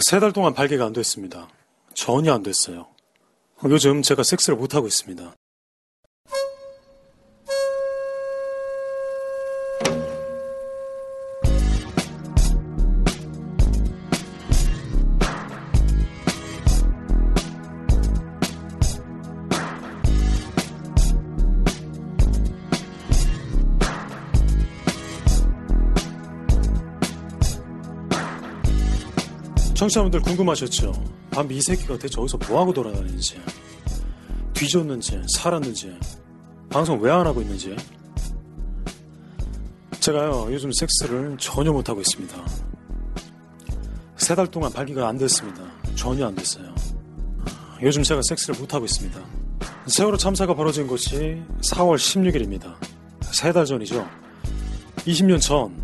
세 달 동안 발기가 안 됐습니다. 전혀 안 됐어요. 요즘 제가 섹스를 못하고 있습니다. 청취자분들 궁금하셨죠? 밤 이 새끼가 대체 어디서 뭐하고 돌아다니는지, 뒤졌는지, 살았는지, 방송 왜 안 하고 있는지. 제가요, 요즘 섹스를 전혀 못하고 있습니다. 세 달 동안 발기가 안 됐습니다. 전혀 안 됐어요. 요즘 제가 섹스를 못하고 있습니다. 세월호 참사가 벌어진 것이 4월 16일입니다. 세 달 전이죠. 20년 전,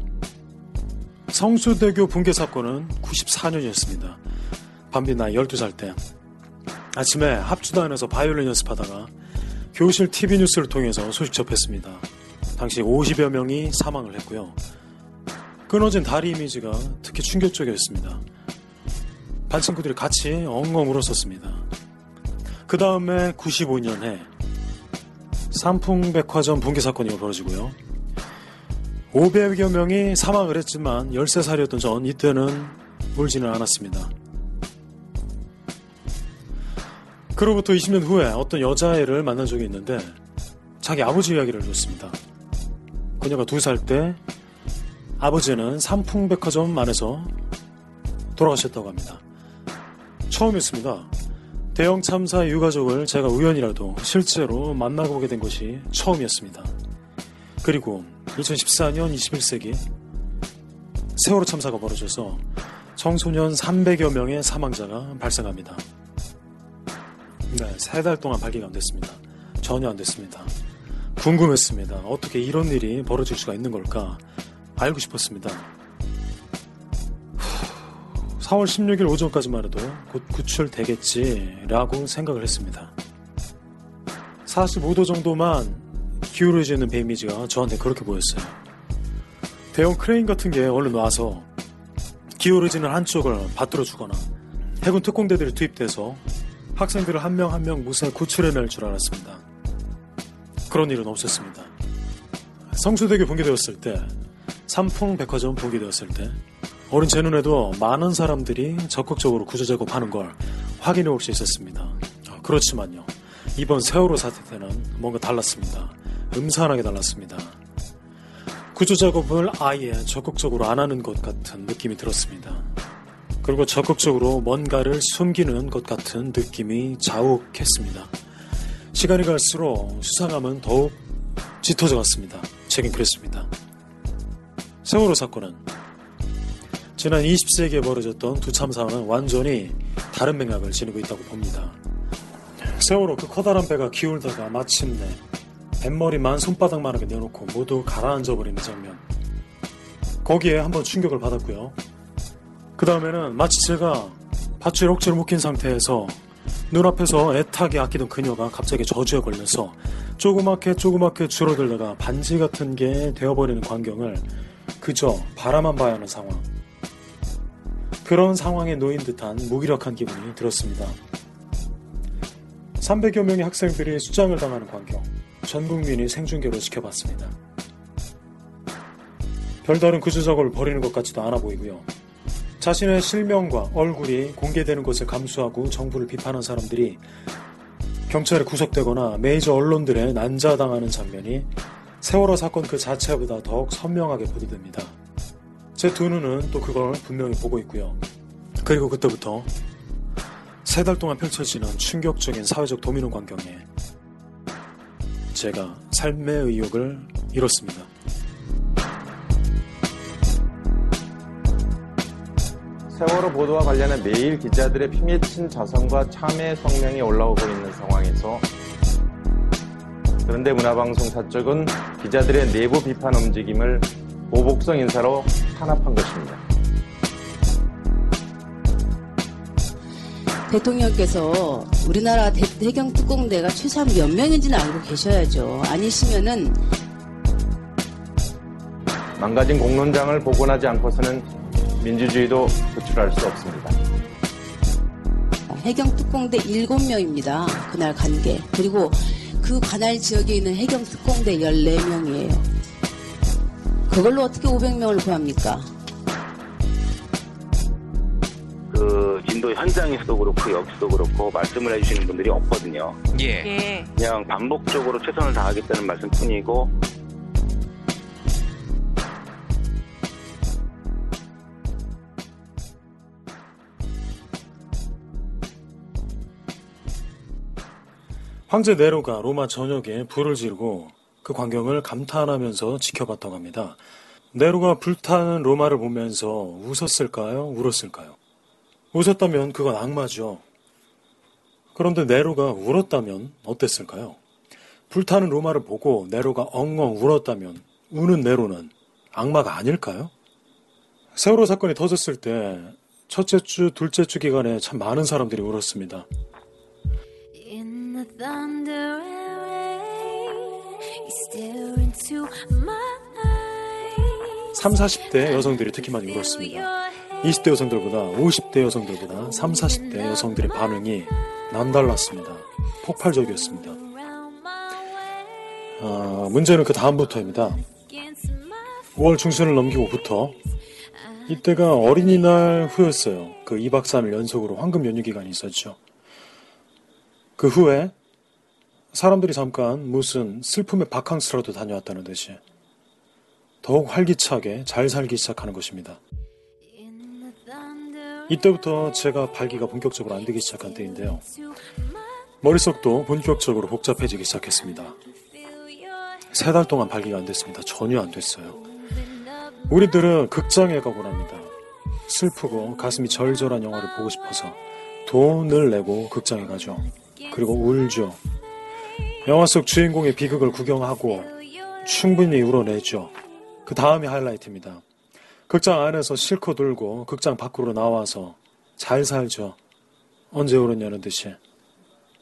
성수대교 붕괴 사건은 94년이었습니다. 밤빛 나이 12살 때. 아침에 합주단에서 바이올린 연습하다가 교실 TV 뉴스를 통해서 소식 접했습니다. 당시 50여 명이 사망을 했고요. 끊어진 다리 이미지가 특히 충격적이었습니다. 반 친구들이 같이 엉엉 울었었습니다. 그 다음에 95년에 삼풍백화점 붕괴 사건이 벌어지고요. 500여 명이 사망을 했지만 13살이었던 전 이때는 울지는 않았습니다. 그로부터 20년 후에 어떤 여자애를 만난 적이 있는데 자기 아버지 이야기를 줬습니다. 그녀가 두 살 때 아버지는 삼풍백화점 안에서 돌아가셨다고 합니다. 처음이었습니다. 대형 참사 유가족을 제가 우연이라도 실제로 만나보게 된 것이 처음이었습니다. 그리고 2014년 21세기 세월호 참사가 벌어져서 청소년 300여 명의 사망자가 발생합니다. 네, 세 달 동안 발기가 안 됐습니다. 전혀 안 됐습니다. 궁금했습니다. 어떻게 이런 일이 벌어질 수가 있는 걸까? 알고 싶었습니다. 4월 16일 오전까지만 해도 곧 구출되겠지라고 생각을 했습니다. 45도 정도만 기울어지는 배 이미지가 저한테 그렇게 보였어요. 대형 크레인 같은 게 얼른 와서 기울어지는 한쪽을 받들어 주거나 해군 특공대들이 투입돼서 학생들을 한명 한 명 무사히 구출해낼 줄 알았습니다. 그런 일은 없었습니다. 성수대교 붕괴되었을 때, 삼풍백화점 붕괴되었을 때, 어린 제 눈에도 많은 사람들이 적극적으로 구조 작업하는 걸 확인해 올 수 있었습니다. 그렇지만요, 이번 세월호 사태 때는 뭔가 달랐습니다. 음산하게 달랐습니다. 구조 작업을 아예 적극적으로 안 하는 것 같은 느낌이 들었습니다. 그리고 적극적으로 뭔가를 숨기는 것 같은 느낌이 자욱했습니다. 시간이 갈수록 수상함은 더욱 짙어져 갔습니다. 제겐 그랬습니다. 세월호 사건은 지난 20세기에 벌어졌던 두 참사와는 완전히 다른 맥락을 지니고 있다고 봅니다. 세월호 그 커다란 배가 기울다가 마침내 뱃머리만 손바닥만하게 내놓고 모두 가라앉아 버리는 장면. 거기에 한번 충격을 받았고요. 그 다음에는 마치 제가 밧줄에 억지로 묶인 상태에서 눈앞에서 애타게 아끼던 그녀가 갑자기 저주에 걸려서 조그맣게 조그맣게 줄어들다가 반지 같은 게 되어버리는 광경을 그저 바라만 봐야 하는 상황. 그런 상황에 놓인 듯한 무기력한 기분이 들었습니다. 300여 명의 학생들이 수장을 당하는 광경. 전 국민이 생중계로 지켜봤습니다. 별다른 구조 작업을 벌이는 것 같지도 않아 보이고요. 자신의 실명과 얼굴이 공개되는 것을 감수하고 정부를 비판한 사람들이 경찰에 구속되거나 메이저 언론들에 난자당하는 장면이 세월호 사건 그 자체보다 더욱 선명하게 보도됩니다. 제 두 눈은 또 그걸 분명히 보고 있고요. 그리고 그때부터 세 달 동안 펼쳐지는 충격적인 사회적 도미노 광경에 제가 삶의 의욕을 잃었습니다. 세월호 보도와 관련해 매일 기자들의 피맺힌 자성과 참회 성명이 올라오고 있는 상황에서 그런데 문화방송 사측은 기자들의 내부 비판 움직임을 보복성 인사로 탄압한 것입니다. 대통령께서 우리나라 대, 해경 특공대가 최소한 몇 명인지는 알고 계셔야죠. 아니시면은 망가진 공론장을 복원하지 않고서는 민주주의도 구출할 수 없습니다. 해경 특공대 7명입니다. 그날 간 게. 그리고 그 관할 지역에 있는 해경 특공대 14명이에요. 그걸로 어떻게 500명을 구합니까? 그 인도 현장에서도 그렇고 여기서도 그렇고 말씀을 해주시는 분들이 없거든요. 예. 그냥 반복적으로 최선을 다하겠다는 말씀뿐이고 황제 네로가 로마 전역에 불을 지르고 그 광경을 감탄하면서 지켜봤다고 합니다. 네로가 불타는 로마를 보면서 웃었을까요? 울었을까요? 웃었다면 그건 악마죠. 그런데 네로가 울었다면 어땠을까요? 불타는 로마를 보고 네로가 엉엉 울었다면 우는 네로는 악마가 아닐까요? 세월호 사건이 터졌을 때 첫째 주, 둘째 주 기간에 참 많은 사람들이 울었습니다. Rain, you stare into my eyes. 3, 40대 여성들이 특히 많이 울었습니다. 20대 여성들보다 50대 여성들보다 3, 40대 여성들의 반응이 남달랐습니다. 폭발적이었습니다. 아, 문제는 그 다음부터입니다. 5월 중순을 넘기고부터 이때가 어린이날 후였어요. 그 2박 3일 연속으로 황금 연휴 기간이 있었죠. 그 후에 사람들이 잠깐 무슨 슬픔의 바캉스라도 다녀왔다는 듯이 더욱 활기차게 잘 살기 시작하는 것입니다. 이때부터 제가 발기가 본격적으로 안 되기 시작한 때인데요. 머릿속도 본격적으로 복잡해지기 시작했습니다. 세 달 동안 발기가 안 됐습니다. 전혀 안 됐어요. 우리들은 극장에 가곤 합니다. 슬프고 가슴이 절절한 영화를 보고 싶어서 돈을 내고 극장에 가죠. 그리고 울죠. 영화 속 주인공의 비극을 구경하고 충분히 울어내죠. 그 다음이 하이라이트입니다. 극장 안에서 실컷 울고 극장 밖으로 나와서 잘 살죠. 언제 울었냐는 듯이.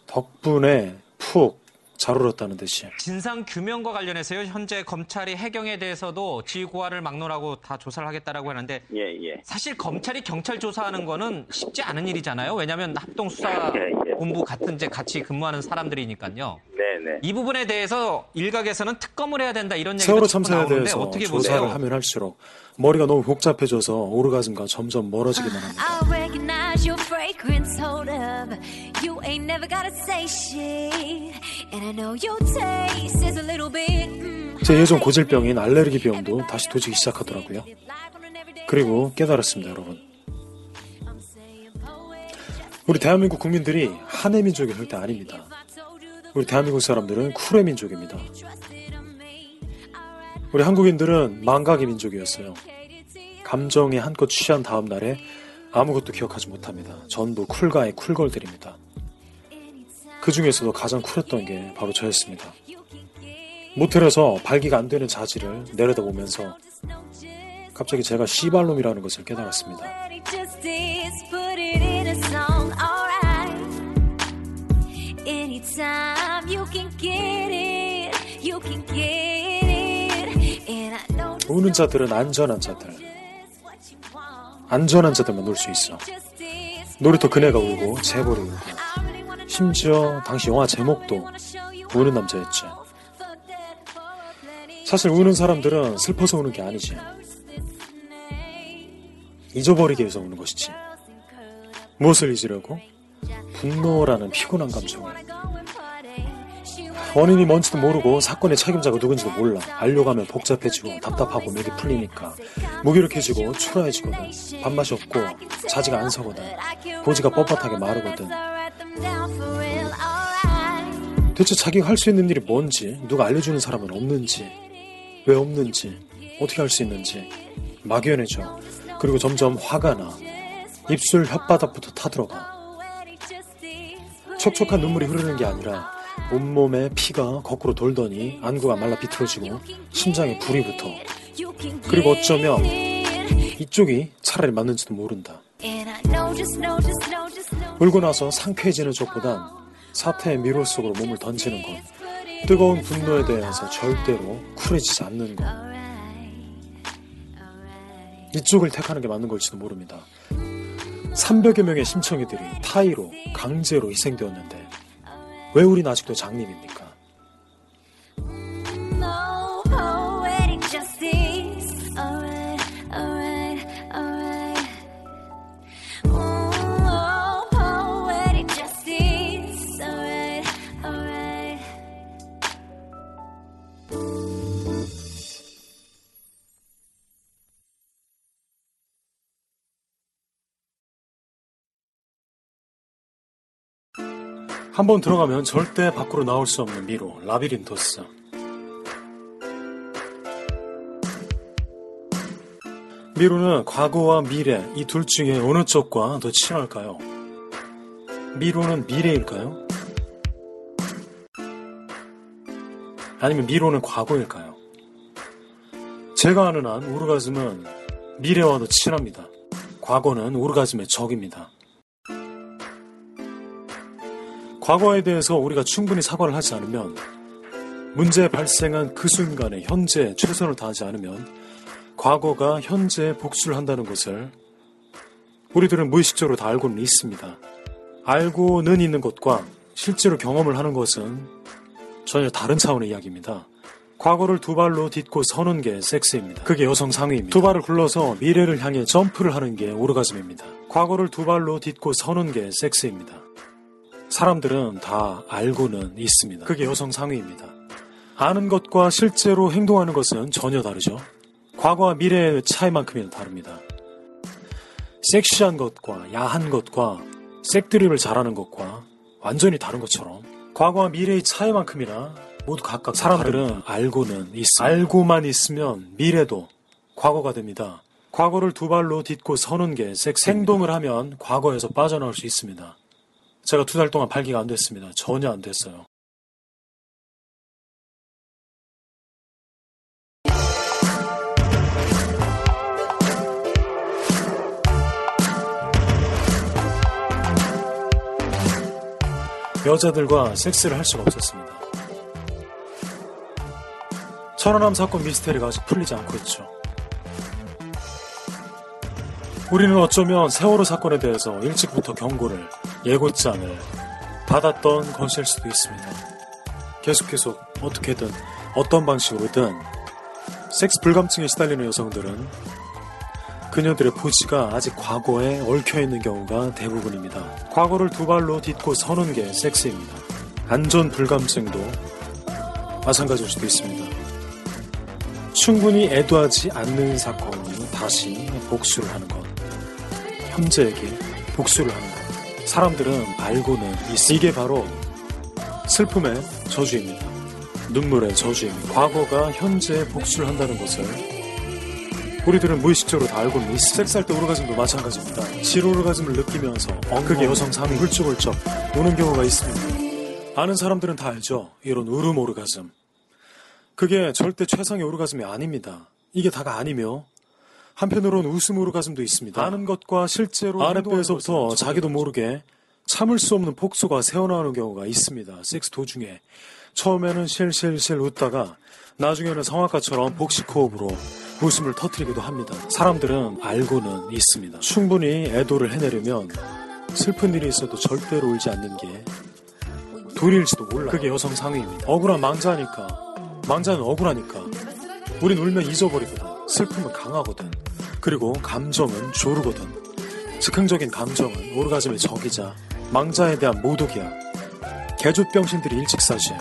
덕분에 푹 잘 울었다는 듯이. 진상 규명과 관련해서요. 현재 검찰이 해경에 대해서도 지휘고하를 막론하고 다 조사를 하겠다라고 하는데 예, 예. 사실 검찰이 경찰 조사하는 거는 쉽지 않은 일이잖아요. 왜냐하면 합동 수사 예, 예. 본부 같은 이제 같이 근무하는 사람들이니까요. 네, 네. 이 부분에 대해서 일각에서는 특검을 해야 된다 이런 얘기가 세월호 참사에 나오는데 대해서 어떻게 조사를 보세요? 하면 할수록 머리가 너무 복잡해져서 오르가즘과 점점 멀어지기만 합니다. Recognize your fragrance, hold up. You ain't never gotta say shit. And I know your taste is a little bit. mm, 제 예전 고질병인 알레르기 병도 다시 도지기 시작하더라고요. 그리고 깨달았습니다, 여러분. 우리 대한민국 국민들이 한해 민족이 절대 아닙니다. 우리 대한민국 사람들은 쿨의 민족입니다. 우리 한국인들은 망각의 민족이었어요. 감정에 한껏 취한 다음 날에 아무것도 기억하지 못합니다. 전부 쿨가의 쿨걸들입니다. 그 중에서도 가장 쿨했던 게 바로 저였습니다. 모텔에서 발기가 안 되는 자지를 내려다보면서 갑자기 제가 씨발놈이라는 것을 깨달았습니다. 우는 자들은 안전한 자들, 안전한 자들만 놀 수 있어. 놀이터 그네가 울고 재벌이 울고 심지어 당시 영화 제목도 우는 남자였지. 사실 우는 사람들은 슬퍼서 우는 게 아니지. 잊어버리기 위해서 우는 것이지. 무엇을 잊으려고? 분노라는 피곤한 감정을. 원인이 뭔지도 모르고 사건의 책임자가 누군지도 몰라. 알려고 하면 복잡해지고 답답하고 맥이 풀리니까 무기력해지고 초라해지거든. 밥맛이 없고 자지가 안 서거든. 고지가 뻣뻣하게 마르거든. 대체 자기가 할 수 있는 일이 뭔지, 누가 알려주는 사람은 없는지, 왜 없는지, 어떻게 할 수 있는지 막연해져. 그리고 점점 화가 나. 입술 혓바닥부터 타들어가. 촉촉한 눈물이 흐르는 게 아니라 온몸에 피가 거꾸로 돌더니 안구가 말라 비틀어지고 심장에 불이 붙어. 그리고 어쩌면 이쪽이 차라리 맞는지도 모른다. 울고 나서 상쾌해지는 쪽보단 사태의 미로 속으로 몸을 던지는 것. 뜨거운 분노에 대해서 절대로 쿨해지지 않는 것. 이쪽을 택하는 게 맞는 걸지도 모릅니다. 300여 명의 심청이들이 타이로, 강제로 희생되었는데 왜 우린 아직도 장님입니까? 한번 들어가면 절대 밖으로 나올 수 없는 미로, 라비린토스. 미로는 과거와 미래, 이 둘 중에 어느 쪽과 더 친할까요? 미로는 미래일까요? 아니면 미로는 과거일까요? 제가 아는 한 오르가즘은 미래와 더 친합니다. 과거는 오르가즘의 적입니다. 과거에 대해서 우리가 충분히 사과를 하지 않으면 문제 발생한 그 순간에 현재 최선을 다하지 않으면 과거가 현재에 복수를 한다는 것을 우리들은 무의식적으로 다 알고는 있습니다. 알고는 있는 것과 실제로 경험을 하는 것은 전혀 다른 차원의 이야기입니다. 과거를 두 발로 딛고 서는 게 섹스입니다. 그게 여성 상위입니다. 두 발을 굴러서 미래를 향해 점프를 하는 게 오르가즘입니다. 과거를 두 발로 딛고 서는 게 섹스입니다. 사람들은 다 알고는 있습니다. 그게 여성 상위입니다. 아는 것과 실제로 행동하는 것은 전혀 다르죠. 과거와 미래의 차이만큼이나 다릅니다. 섹시한 것과 야한 것과 색드립을 잘하는 것과 완전히 다른 것처럼 과거와 미래의 차이만큼이나 모두 각각 사람들은 알고는 있습니다. 알고만 있으면 미래도 과거가 됩니다. 과거를 두 발로 딛고 서는 게 섹스 행동을 하면 과거에서 빠져나올 수 있습니다. 제가 두 달 동안 발기가 안 됐습니다. 전혀 안 됐어요. 여자들과 섹스를 할 수가 없었습니다. 천안함 사건 미스테리가 아직 풀리지 않고 있죠. 우리는 어쩌면 세월호 사건에 대해서 일찍부터 경고를, 예고장을 받았던 것일 수도 있습니다. 계속 계속 어떻게든 어떤 방식으로든 섹스 불감증에 시달리는 여성들은 그녀들의 포지가 아직 과거에 얽혀 있는 경우가 대부분입니다. 과거를 두 발로 딛고 서는 게 섹스입니다. 안전 불감증도 마찬가지일 수도 있습니다. 충분히 애도하지 않는 사건이 다시 복수를 하는 것. 현재에게 복수를 하는 것. 사람들은 알고는 있습니다. 이게 바로 슬픔의 저주입니다. 눈물의 저주입니다. 과거가 현재에 복수를 한다는 것을 우리들은 무의식적으로 다 알고는 있습니다. 섹스할 때 오르가즘도 마찬가지입니다. 질 오르가즘을 느끼면서 엉크게 여성 삶이 훌쩍훌쩍 노는 경우가 있습니다. 아는 사람들은 다 알죠. 이런 울음 오르가즘. 그게 절대 최상의 오르가즘이 아닙니다. 이게 다가 아니며 한편으로는 웃음 오르가즘도 있습니다. 아는 것과 실제로 아랫배에서부터 자기도 모르게 참을 수 없는 폭소가 새어나오는 경우가 있습니다. 섹스 도중에 처음에는 실실실 웃다가 나중에는 성악가처럼 복식 호흡으로 웃음을 터뜨리기도 합니다. 사람들은 알고는 있습니다. 충분히 애도를 해내려면 슬픈 일이 있어도 절대로 울지 않는 게 도리일지도 몰라. 그게 여성 상위입니다. 억울한 망자니까. 망자는 억울하니까. 우린 울면 잊어버리거든. 슬픔은 강하거든. 그리고 감정은 조르거든. 즉흥적인 감정은 오르가즘의 적이자 망자에 대한 모독이야. 개조병신들이 일찍 사실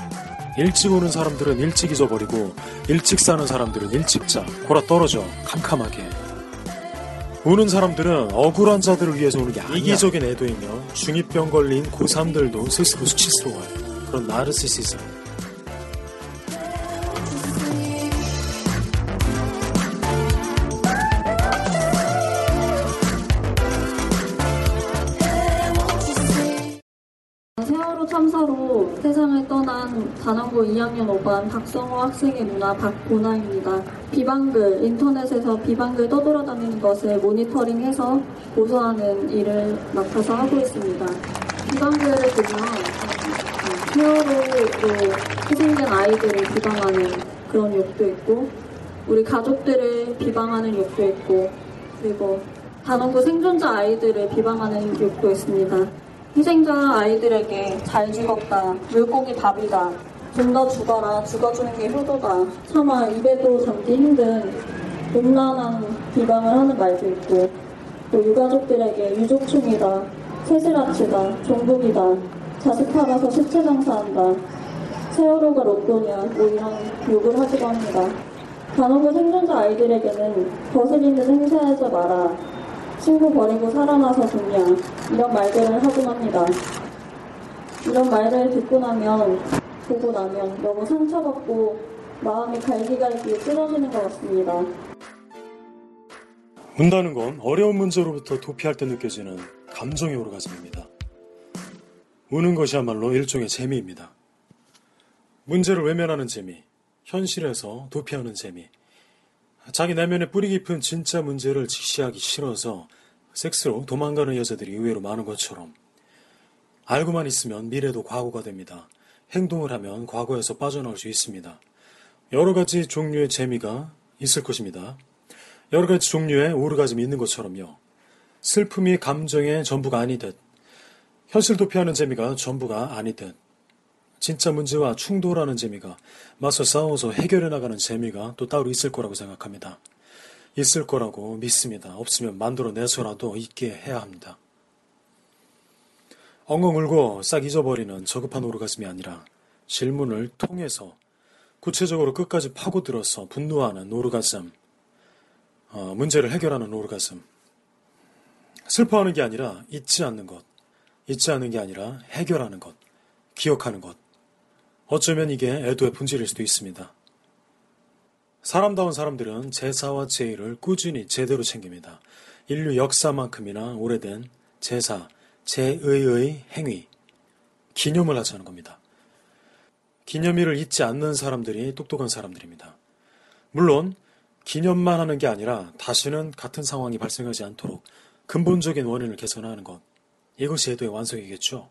일찍 오는 사람들은 일찍 잊어버리고 일찍 사는 사람들은 일찍 자. 골아 떨어져 캄캄하게. 우는 사람들은 억울한 자들을 위해서 우는 게 아니야. 이기적인 애도이며 중2병 걸린 고3들도 스스로 수치스러워요. 그런 나르시시즘. 떠난 단원고 2학년 5반 박성호 학생의 누나 박보나입니다. 비방글, 인터넷에서 비방글 떠돌아다니는 것을 모니터링해서 고소하는 일을 맡아서 하고 있습니다. 비방글을 보면 어, 세월호로 희생된 아이들을 비방하는 그런 욕도 있고 우리 가족들을 비방하는 욕도 있고 그리고 단원고 생존자 아이들을 비방하는 욕도 있습니다. 희생자 아이들에게 잘 죽었다, 물고기 밥이다, 좀 더 죽어라, 죽어주는 게 효도다, 차마 입에도 담기 힘든 음란한 비방을 하는 말도 있고, 또 유가족들에게 유족충이다, 새슬아치다, 종북이다, 자식 팔아서 시체 장사한다, 세월호가 로또냐, 뭐 이런 욕을 하기도 합니다. 단호부 생존자 아이들에게는 거슬린 듯 행세하지 마라, 친구 버리고 살아나서 좋냐 이런 말들을 하곤 합니다. 이런 말을 듣고 나면 보고 나면 너무 상처받고 마음이 갈기갈기 쓰러지는 것 같습니다. 운다는 건 어려운 문제로부터 도피할 때 느껴지는 감정의 오르가즘입니다. 우는 것이야말로 일종의 재미입니다. 문제를 외면하는 재미, 현실에서 도피하는 재미, 자기 내면에 뿌리 깊은 진짜 문제를 직시하기 싫어서 섹스로 도망가는 여자들이 의외로 많은 것처럼 알고만 있으면 미래도 과거가 됩니다. 행동을 하면 과거에서 빠져나올 수 있습니다. 여러 가지 종류의 재미가 있을 것입니다. 여러 가지 종류의 오르가즘이 있는 것처럼요. 슬픔이 감정의 전부가 아니듯, 현실 도 피하는 재미가 전부가 아니듯, 진짜 문제와 충돌하는 재미가 맞서 싸워서 해결해 나가는 재미가 또 따로 있을 거라고 생각합니다. 있을 거라고 믿습니다. 없으면 만들어내서라도 있게 해야 합니다. 엉엉 울고 싹 잊어버리는 저급한 오르가즘이 아니라 질문을 통해서 구체적으로 끝까지 파고들어서 분노하는 오르가즘, 어, 문제를 해결하는 오르가즘. 슬퍼하는 게 아니라 잊지 않는 것, 잊지 않는 게 아니라 해결하는 것, 기억하는 것. 어쩌면 이게 애도의 본질일 수도 있습니다. 사람다운 사람들은 제사와 제의를 꾸준히 제대로 챙깁니다. 인류 역사만큼이나 오래된 제사, 제의의 행위, 기념을 하자는 겁니다. 기념일을 잊지 않는 사람들이 똑똑한 사람들입니다. 물론 기념만 하는 게 아니라 다시는 같은 상황이 발생하지 않도록 근본적인 원인을 개선하는 것. 이것이 애도의 완성이겠죠.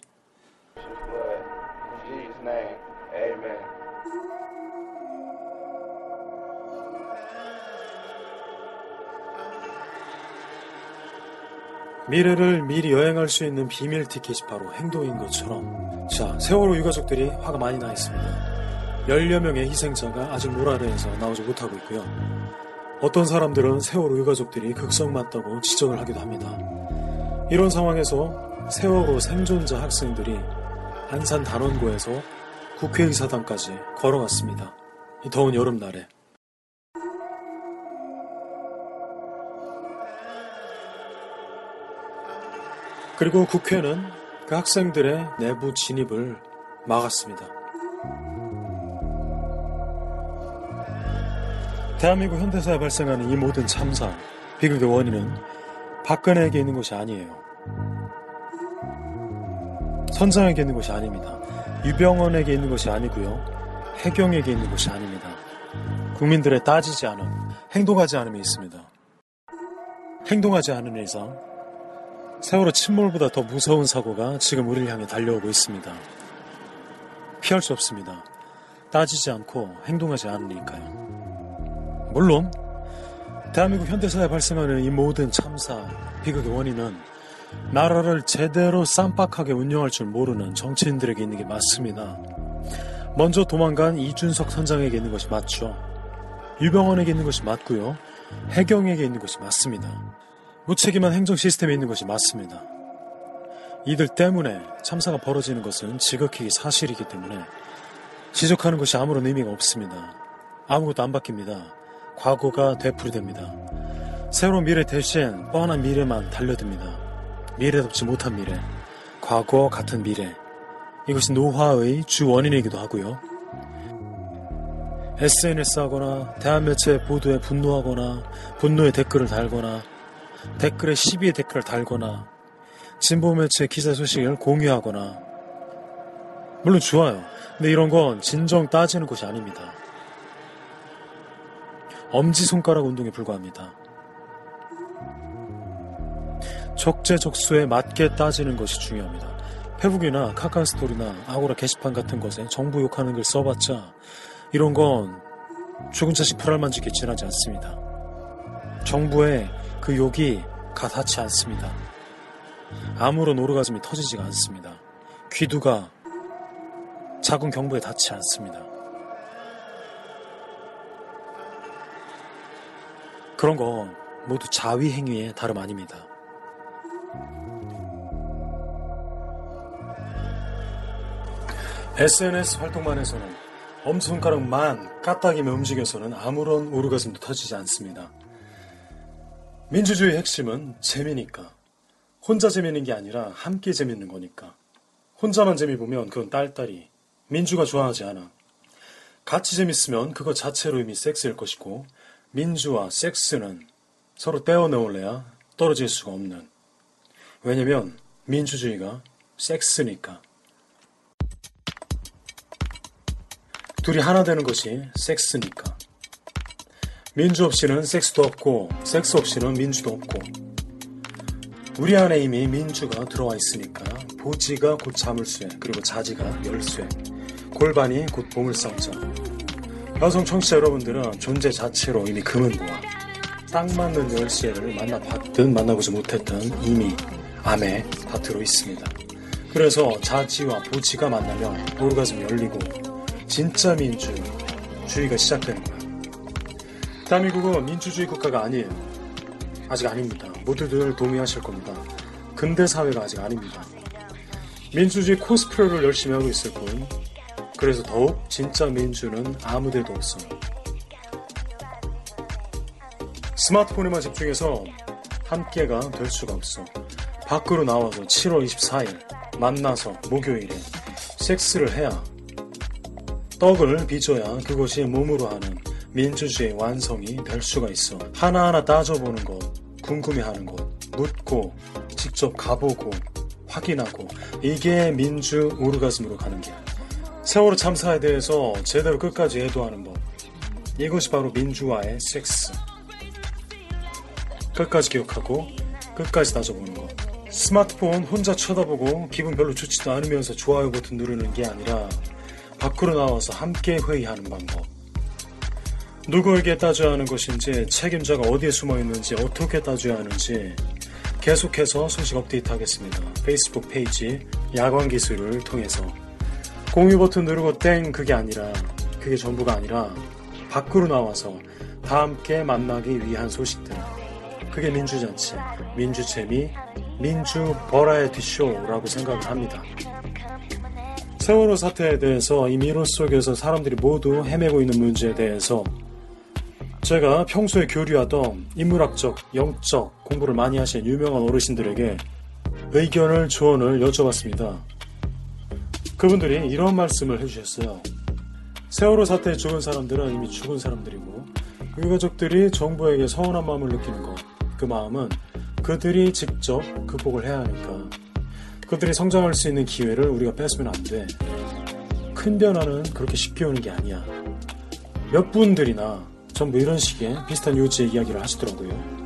미래를 미리 여행할 수 있는 비밀 티켓이 바로 행동인 것처럼 자 세월호 유가족들이 화가 많이 나 있습니다. 10여 명의 희생자가 아직 모라르에서 나오지 못하고 있고요. 어떤 사람들은 세월호 유가족들이 극성 맞다고 지적을 하기도 합니다. 이런 상황에서 세월호 생존자 학생들이 안산 단원고에서 국회의사당까지 걸어갔습니다. 이 더운 여름날에 그리고 국회는 그 학생들의 내부 진입을 막았습니다. 대한민국 현대사에 발생하는 이 모든 참사, 비극의 원인은 박근혜에게 있는 것이 아니에요. 선장에게 있는 것이 아닙니다. 유병원에게 있는 것이 아니고요. 해경에게 있는 것이 아닙니다. 국민들의 따지지 않음, 행동하지 않음이 있습니다. 행동하지 않은 이상 세월호 침몰보다 더 무서운 사고가 지금 우리를 향해 달려오고 있습니다. 피할 수 없습니다. 따지지 않고 행동하지 않으니까요. 물론 대한민국 현대사에 발생하는 이 모든 참사, 비극의 원인은 나라를 제대로 쌈박하게 운영할 줄 모르는 정치인들에게 있는 게 맞습니다. 먼저 도망간 이준석 선장에게 있는 것이 맞죠. 유병원에게 있는 것이 맞고요. 해경에게 있는 것이 맞습니다. 무책임한 행정 시스템에 있는 것이 맞습니다. 이들 때문에 참사가 벌어지는 것은 지극히 사실이기 때문에 지적하는 것이 아무런 의미가 없습니다. 아무것도 안 바뀝니다. 과거가 되풀이됩니다. 새로운 미래 대신 뻔한 미래만 달려듭니다. 미래답지 못한 미래, 과거 같은 미래. 이것이 노화의 주 원인이기도 하고요. SNS 하거나 대한매체 보도에 분노하거나 분노의 댓글을 달거나 댓글에 시비의 댓글을 달거나 진보 매체 기사 소식을 공유하거나 물론 좋아요. 근데 이런 건 진정 따지는 것이 아닙니다. 엄지손가락 운동에 불과합니다. 적재적소에 맞게 따지는 것이 중요합니다. 페북이나 카카오 스토리나 아고라 게시판 같은 것에 정부 욕하는 글 써봤자 이런 건 자식 불알만지게 지나지 않습니다. 정부의 그 욕이 가닿지 않습니다. 아무런 오르가즘이 터지지가 않습니다. 귀두가 작은 경보에 닿지 않습니다. 그런 건 모두 자위 행위의 다름 아닙니다. SNS 활동만 해서는 엄지손가락만 까딱이며 움직여서는 아무런 오르가즘도 터지지 않습니다. 민주주의 핵심은 재미니까. 혼자 재밌는 게 아니라 함께 재밌는 거니까. 혼자만 재미 보면 그건 딸딸이. 민주가 좋아하지 않아. 같이 재밌으면 그거 자체로 이미 섹스일 것이고, 민주와 섹스는 서로 떼어내올래야 떨어질 수가 없는. 왜냐면 민주주의가 섹스니까. 둘이 하나 되는 것이 섹스니까. 민주 없이는 섹스도 없고, 섹스 없이는 민주도 없고, 우리 안에 이미 민주가 들어와 있으니까, 보지가 곧 자물쇠, 그리고 자지가 열쇠, 골반이 곧 보물상자. 여성 청취자 여러분들은 존재 자체로 이미 금은 보아. 딱 맞는 열쇠를 만나봤든 만나보지 못했든 이미 암에 다 들어 있습니다. 그래서 자지와 보지가 만나면 오르가즘이 열리고 진짜 민주 주의가 시작되는 거야. 대한민국은 민주주의 국가가 아니에요. 아직 아닙니다. 모두들 동의하실 겁니다. 근대 사회가 아직 아닙니다. 민주주의 코스프레를 열심히 하고 있을 뿐 그래서 더욱 진짜 민주는 아무데도 없어. 스마트폰에만 집중해서 함께가 될 수가 없어. 밖으로 나와서 7월 24일 만나서 목요일에 섹스를 해야 떡을 빚어야 그것이 몸으로 하는 민주주의 완성이 될 수가 있어. 하나하나 따져보는 것, 궁금해하는 것, 묻고, 직접 가보고, 확인하고, 이게 민주 오르가즘으로 가는 길. 세월호 참사에 대해서 제대로 끝까지 애도하는 법. 이것이 바로 민주화의 섹스. 끝까지 기억하고, 끝까지 따져보는 것. 스마트폰 혼자 쳐다보고 기분 별로 좋지도 않으면서 좋아요 버튼 누르는 게 아니라 밖으로 나와서 함께 회의하는 방법. 누구에게 따져야 하는 것인지, 책임자가 어디에 숨어 있는지, 어떻게 따져야 하는지 계속해서 소식 업데이트하겠습니다. 페이스북 페이지 야광 기술을 통해서 공유 버튼 누르고 땡 그게 아니라 그게 전부가 아니라 밖으로 나와서 다 함께 만나기 위한 소식들. 그게 민주잔치, 민주재미, 민주 버라이어티 쇼라고 생각을 합니다. 세월호 사태에 대해서 이 미로 속에서 사람들이 모두 헤매고 있는 문제에 대해서 제가 평소에 교류하던 인문학적, 영적 공부를 많이 하신 유명한 어르신들에게 의견을, 조언을 여쭤봤습니다. 그분들이 이런 말씀을 해주셨어요. 세월호 사태에 죽은 사람들은 이미 죽은 사람들이고 그 가족들이 정부에게 서운한 마음을 느끼는 것, 그 마음은 그들이 직접 극복을 해야 하니까 그들이 성장할 수 있는 기회를 우리가 뺏으면 안 돼. 큰 변화는 그렇게 쉽게 오는 게 아니야. 몇 분들이나 전부 이런 식의 비슷한 요지의 이야기를 하시더라고요.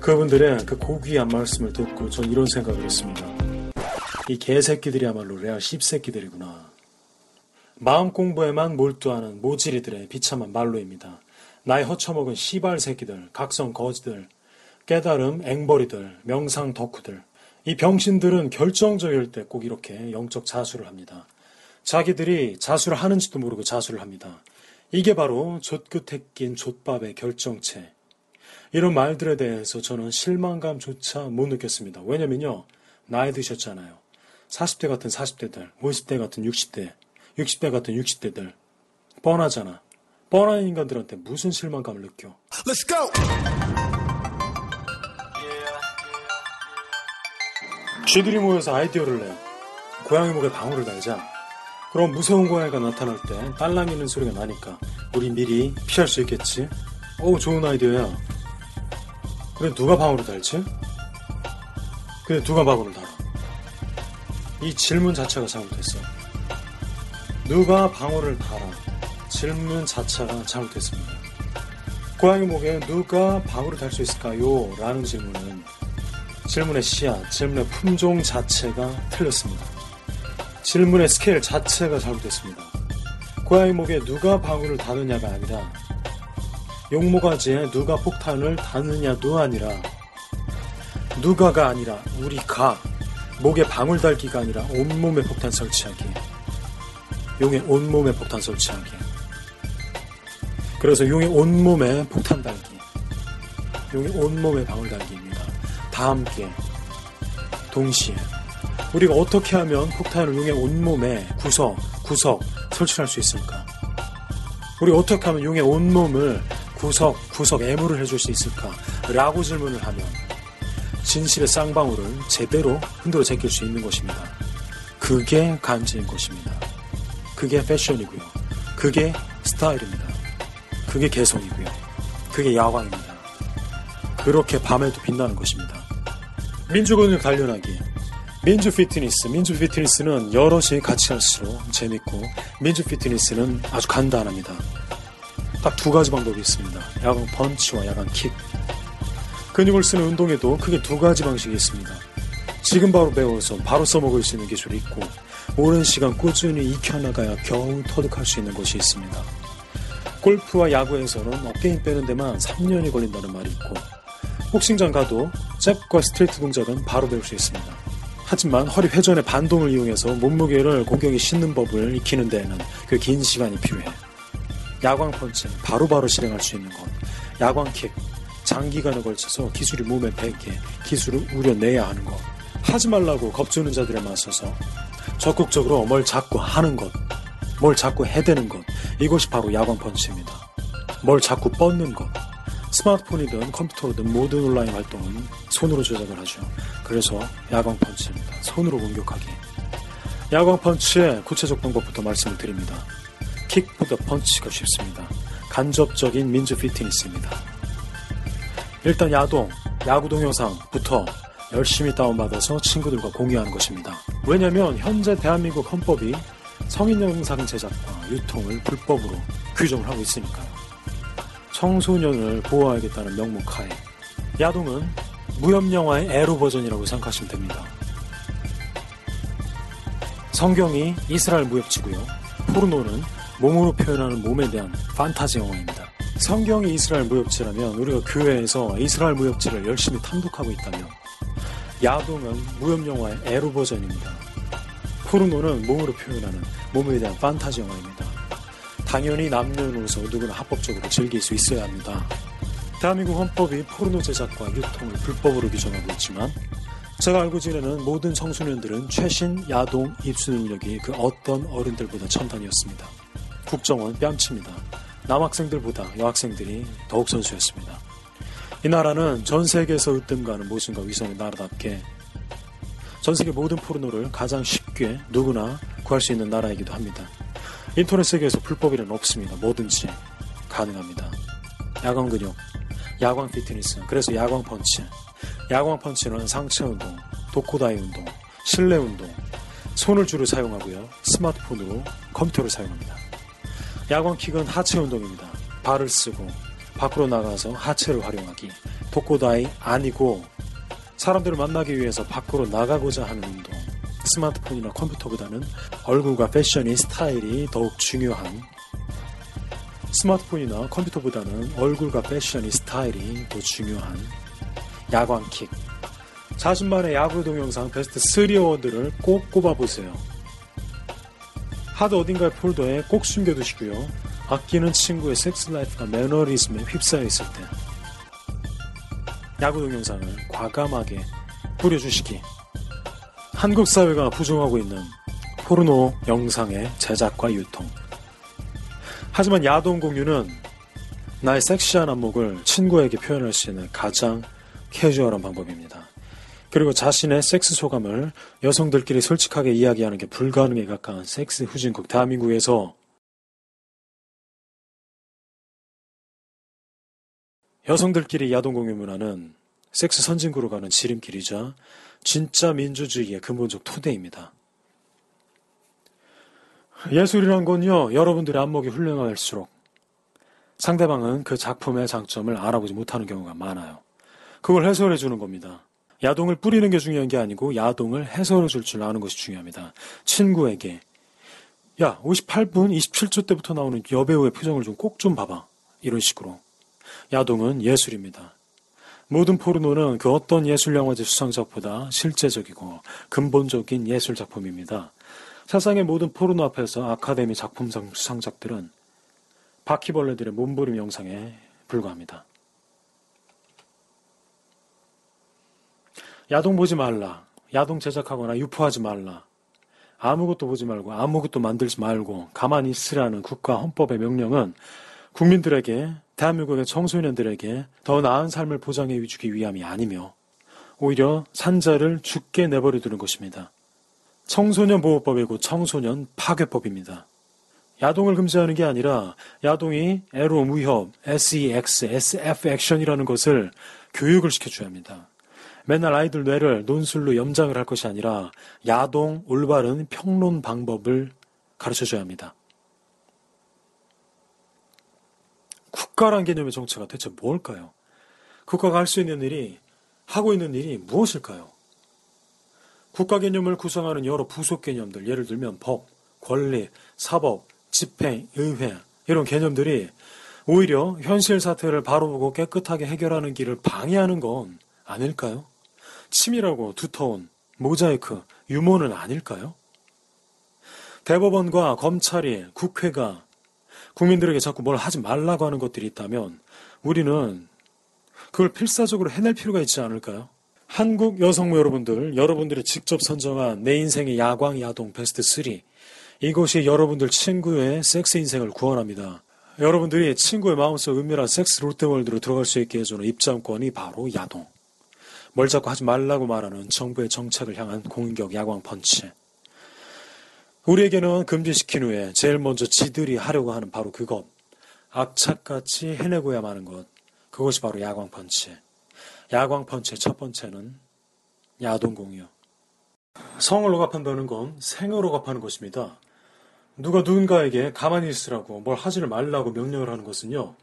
그분들의 그 고귀한 말씀을 듣고 전 이런 생각을 했습니다. 이 개새끼들이야말로 레알 씹새끼들이구나. 마음 공부에만 몰두하는 모지리들의 비참한 말로입니다. 나의 허처먹은 씨발 새끼들, 각성 거지들, 깨달음 앵벌이들, 명상 덕후들. 이 병신들은 결정적일 때 꼭 이렇게 영적 자수를 합니다. 자기들이 자수를 하는지도 모르고 자수를 합니다. 이게 바로 좆끝에 낀 좆밥의 결정체. 이런 말들에 대해서 저는 실망감조차 못 느꼈습니다. 왜냐면요. 나이 드셨잖아요. 40대 같은 40대들, 50대 같은 60대. 60대 같은 60대들. 뻔하잖아. 뻔한 인간들한테 무슨 실망감을 느껴. Let's go. 쥐들이 모여서 아이디어를 내. 고양이 목에 방울을 달자. 그럼 무서운 고양이가 나타날 때 딸랑이는 소리가 나니까 우리 미리 피할 수 있겠지? 어우 좋은 아이디어야. 그래 누가 방울을 달지? 그래 누가 방울을 달아? 이 질문 자체가 잘못했어. 누가 방울을 달아? 질문 자체가 잘못했습니다. 고양이 목에 누가 방울을 달 수 있을까요? 라는 질문은 질문의 씨앗, 질문의 품종 자체가 틀렸습니다. 질문의 스케일 자체가 잘못됐습니다. 고양이 목에 누가 방울을 다느냐가 아니라 용모가지에 누가 폭탄을 다느냐도 아니라 누가가 아니라 우리가 목에 방울 달기가 아니라 온몸에 폭탄 설치하기 용의 온몸에 폭탄 설치하기 그래서 용의 온몸에 폭탄 달기 용의 온몸에 방울 달기입니다. 다 함께 동시에 우리가 어떻게 하면 폭탄을 용의 온몸에 구석 구석 설치할 수 있을까? 우리가 어떻게 하면 용의 온몸을 구석 구석 애무를 해줄 수 있을까? 라고 질문을 하면 진실의 쌍방울을 제대로 흔들어 제낄 수 있는 것입니다. 그게 간지인 것입니다. 그게 패션이고요. 그게 스타일입니다. 그게 개성이고요. 그게 야광입니다. 그렇게 밤에도 빛나는 것입니다. 민주근육 단련하기. 민주 피트니스. 민주 피트니스는 여럿이 같이 할수록 재밌고, 민주 피트니스는 아주 간단합니다. 딱 두 가지 방법이 있습니다. 야광 펀치와 야광 킥. 근육을 쓰는 운동에도 크게 두 가지 방식이 있습니다. 지금 바로 배워서 바로 써먹을 수 있는 기술이 있고, 오랜 시간 꾸준히 익혀나가야 겨우 터득할 수 있는 것이 있습니다. 골프와 야구에서는 어깨힘 빼는 데만 3년이 걸린다는 말이 있고, 복싱장 가도 잽과 스트레이트 동작은 바로 배울 수 있습니다. 하지만 허리 회전의 반동을 이용해서 몸무게를 공격에 싣는 법을 익히는 데에는 그 긴 시간이 필요해. 야광 펀치 바로바로 실행할 수 있는 것. 야광 킥 장기간에 걸쳐서 기술이 몸에 배게 기술을 우려내야 하는 것. 하지 말라고 겁주는 자들에 맞서서 적극적으로 뭘 자꾸 하는 것. 뭘 자꾸 해대는 것. 이것이 바로 야광 펀치입니다. 뭘 자꾸 뻗는 것. 스마트폰이든 컴퓨터든 모든 온라인 활동은 손으로 조작을 하죠. 그래서 야광 펀치입니다. 손으로 공격하기. 야광 펀치의 구체적 방법부터 말씀을 드립니다. 킥보다 펀치가 쉽습니다. 간접적인 민주 피트니스입니다. 일단 야동, 야구 동영상부터 열심히 다운받아서 친구들과 공유하는 것입니다. 왜냐하면 현재 대한민국 헌법이 성인 영상 제작과 유통을 불법으로 규정을 하고 있으니까요. 청소년을 보호하겠다는 명목 하에 야동은 무협영화의 에로 버전이라고 생각하시면 됩니다. 성경이 이스라엘 무협지고요. 포르노는 몸으로 표현하는 몸에 대한 판타지 영화입니다. 성경이 이스라엘 무협지라면 우리가 교회에서 이스라엘 무협지를 열심히 탐독하고 있다면 야동은 무협영화의 에로 버전입니다. 포르노는 몸으로 표현하는 몸에 대한 판타지 영화입니다. 당연히 남녀노소 누구나 합법적으로 즐길 수 있어야 합니다. 대한민국 헌법이 포르노 제작과 유통을 불법으로 규정하고 있지만 제가 알고 지내는 모든 청소년들은 최신 야동 입수 능력이 그 어떤 어른들보다 첨단이었습니다. 국정원 뺨칩니다. 남학생들보다 여학생들이 더욱 선수였습니다. 이 나라는 전 세계에서 으뜸가는 모순과 위성의 나라답게 전 세계 모든 포르노를 가장 쉽게 누구나 구할 수 있는 나라이기도 합니다. 인터넷 세계에서 불법이란 없습니다. 뭐든지 가능합니다. 야광 근육, 야광 피트니스, 그래서 야광 펀치. 야광 펀치는 상체 운동, 도코다이 운동, 실내 운동, 손을 주로 사용하고요. 스마트폰으로 컴퓨터를 사용합니다. 야광 킥은 하체 운동입니다. 발을 쓰고 밖으로 나가서 하체를 활용하기. 도코다이 아니고 사람들을 만나기 위해서 밖으로 나가고자 하는 운동. 스마트폰이나 컴퓨터보다는 얼굴과 패션이 스타일이 더욱 중요한 스마트폰이나 컴퓨터보다는 얼굴과 패션이 스타일이 더 중요한 야광킥 자신만의 야구 동영상 베스트 3 어워드를 꼭 꼽아보세요. 하드 어딘가의 폴더에 꼭 숨겨두시고요. 아끼는 친구의 섹스 라이프가 매너리즘에 휩싸여 있을 때 야구 동영상을 과감하게 뿌려주시기 한국 사회가 부정하고 있는 포르노 영상의 제작과 유통. 하지만 야동 공유는 나의 섹시한 안목을 친구에게 표현할 수 있는 가장 캐주얼한 방법입니다. 그리고 자신의 섹스 소감을 여성들끼리 솔직하게 이야기하는 게 불가능에 가까운 섹스 후진국 대한민국에서 여성들끼리 야동 공유 문화는 섹스 선진국으로 가는 지름길이자 진짜 민주주의의 근본적 토대입니다. 예술이란 건요, 여러분들의 안목이 훌륭할수록 상대방은 그 작품의 장점을 알아보지 못하는 경우가 많아요. 그걸 해설해 주는 겁니다. 야동을 뿌리는 게 중요한 게 아니고 야동을 해설해 줄 줄 아는 것이 중요합니다. 친구에게 야 58분 27초 때부터 나오는 여배우의 표정을 좀 꼭좀 봐봐. 이런 식으로. 야동은 예술입니다. 모든 포르노는 그 어떤 예술영화제 수상작보다 실제적이고 근본적인 예술작품입니다. 세상의 모든 포르노 앞에서 아카데미 작품상 수상작들은 바퀴벌레들의 몸부림 영상에 불과합니다. 야동 보지 말라. 야동 제작하거나 유포하지 말라. 아무것도 보지 말고 아무것도 만들지 말고 가만히 있으라는 국가 헌법의 명령은 국민들에게 대한민국의 청소년들에게 더 나은 삶을 보장해 주기 위함이 아니며 오히려 산자를 죽게 내버려 두는 것입니다. 청소년 보호법이고 청소년 파괴법입니다. 야동을 금지하는 게 아니라 야동이 에로 무협, SEX, SF 액션이라는 것을 교육을 시켜줘야 합니다. 맨날 아이들 뇌를 논술로 염장을 할 것이 아니라 야동 올바른 평론 방법을 가르쳐줘야 합니다. 국가란 개념의 정체가 대체 뭘까요? 국가가 할 수 있는 일이 하고 있는 일이 무엇일까요? 국가 개념을 구성하는 여러 부속 개념들, 예를 들면 법, 권리, 사법, 집행, 의회 이런 개념들이 오히려 현실 사태를 바로 보고 깨끗하게 해결하는 길을 방해하는 건 아닐까요? 치밀하고 두터운 모자이크, 유머는 아닐까요? 대법원과 검찰이, 국회가 국민들에게 자꾸 뭘 하지 말라고 하는 것들이 있다면 우리는 그걸 필사적으로 해낼 필요가 있지 않을까요? 한국 여성모 여러분들, 여러분들이 직접 선정한 내 인생의 야광, 야동 베스트 3. 이것이 여러분들 친구의 섹스 인생을 구원합니다. 여러분들이 친구의 마음속 은밀한 섹스 롯데월드로 들어갈 수 있게 해주는 입장권이 바로 야동. 뭘 자꾸 하지 말라고 말하는 정부의 정책을 향한 공격 야광 펀치. 우리에게는 금지시킨 후에 제일 먼저 지들이 하려고 하는 바로 그것. 악착같이 해내고야 하는 것. 그것이 바로 야광 펀치. 야광 펀치의 첫 번째는 야동 공유. 성을 억압한다는 건 생을 억압하는 것입니다. 누가 누군가에게 가만히 있으라고 뭘 하지를 말라고 명령을 하는 것은요.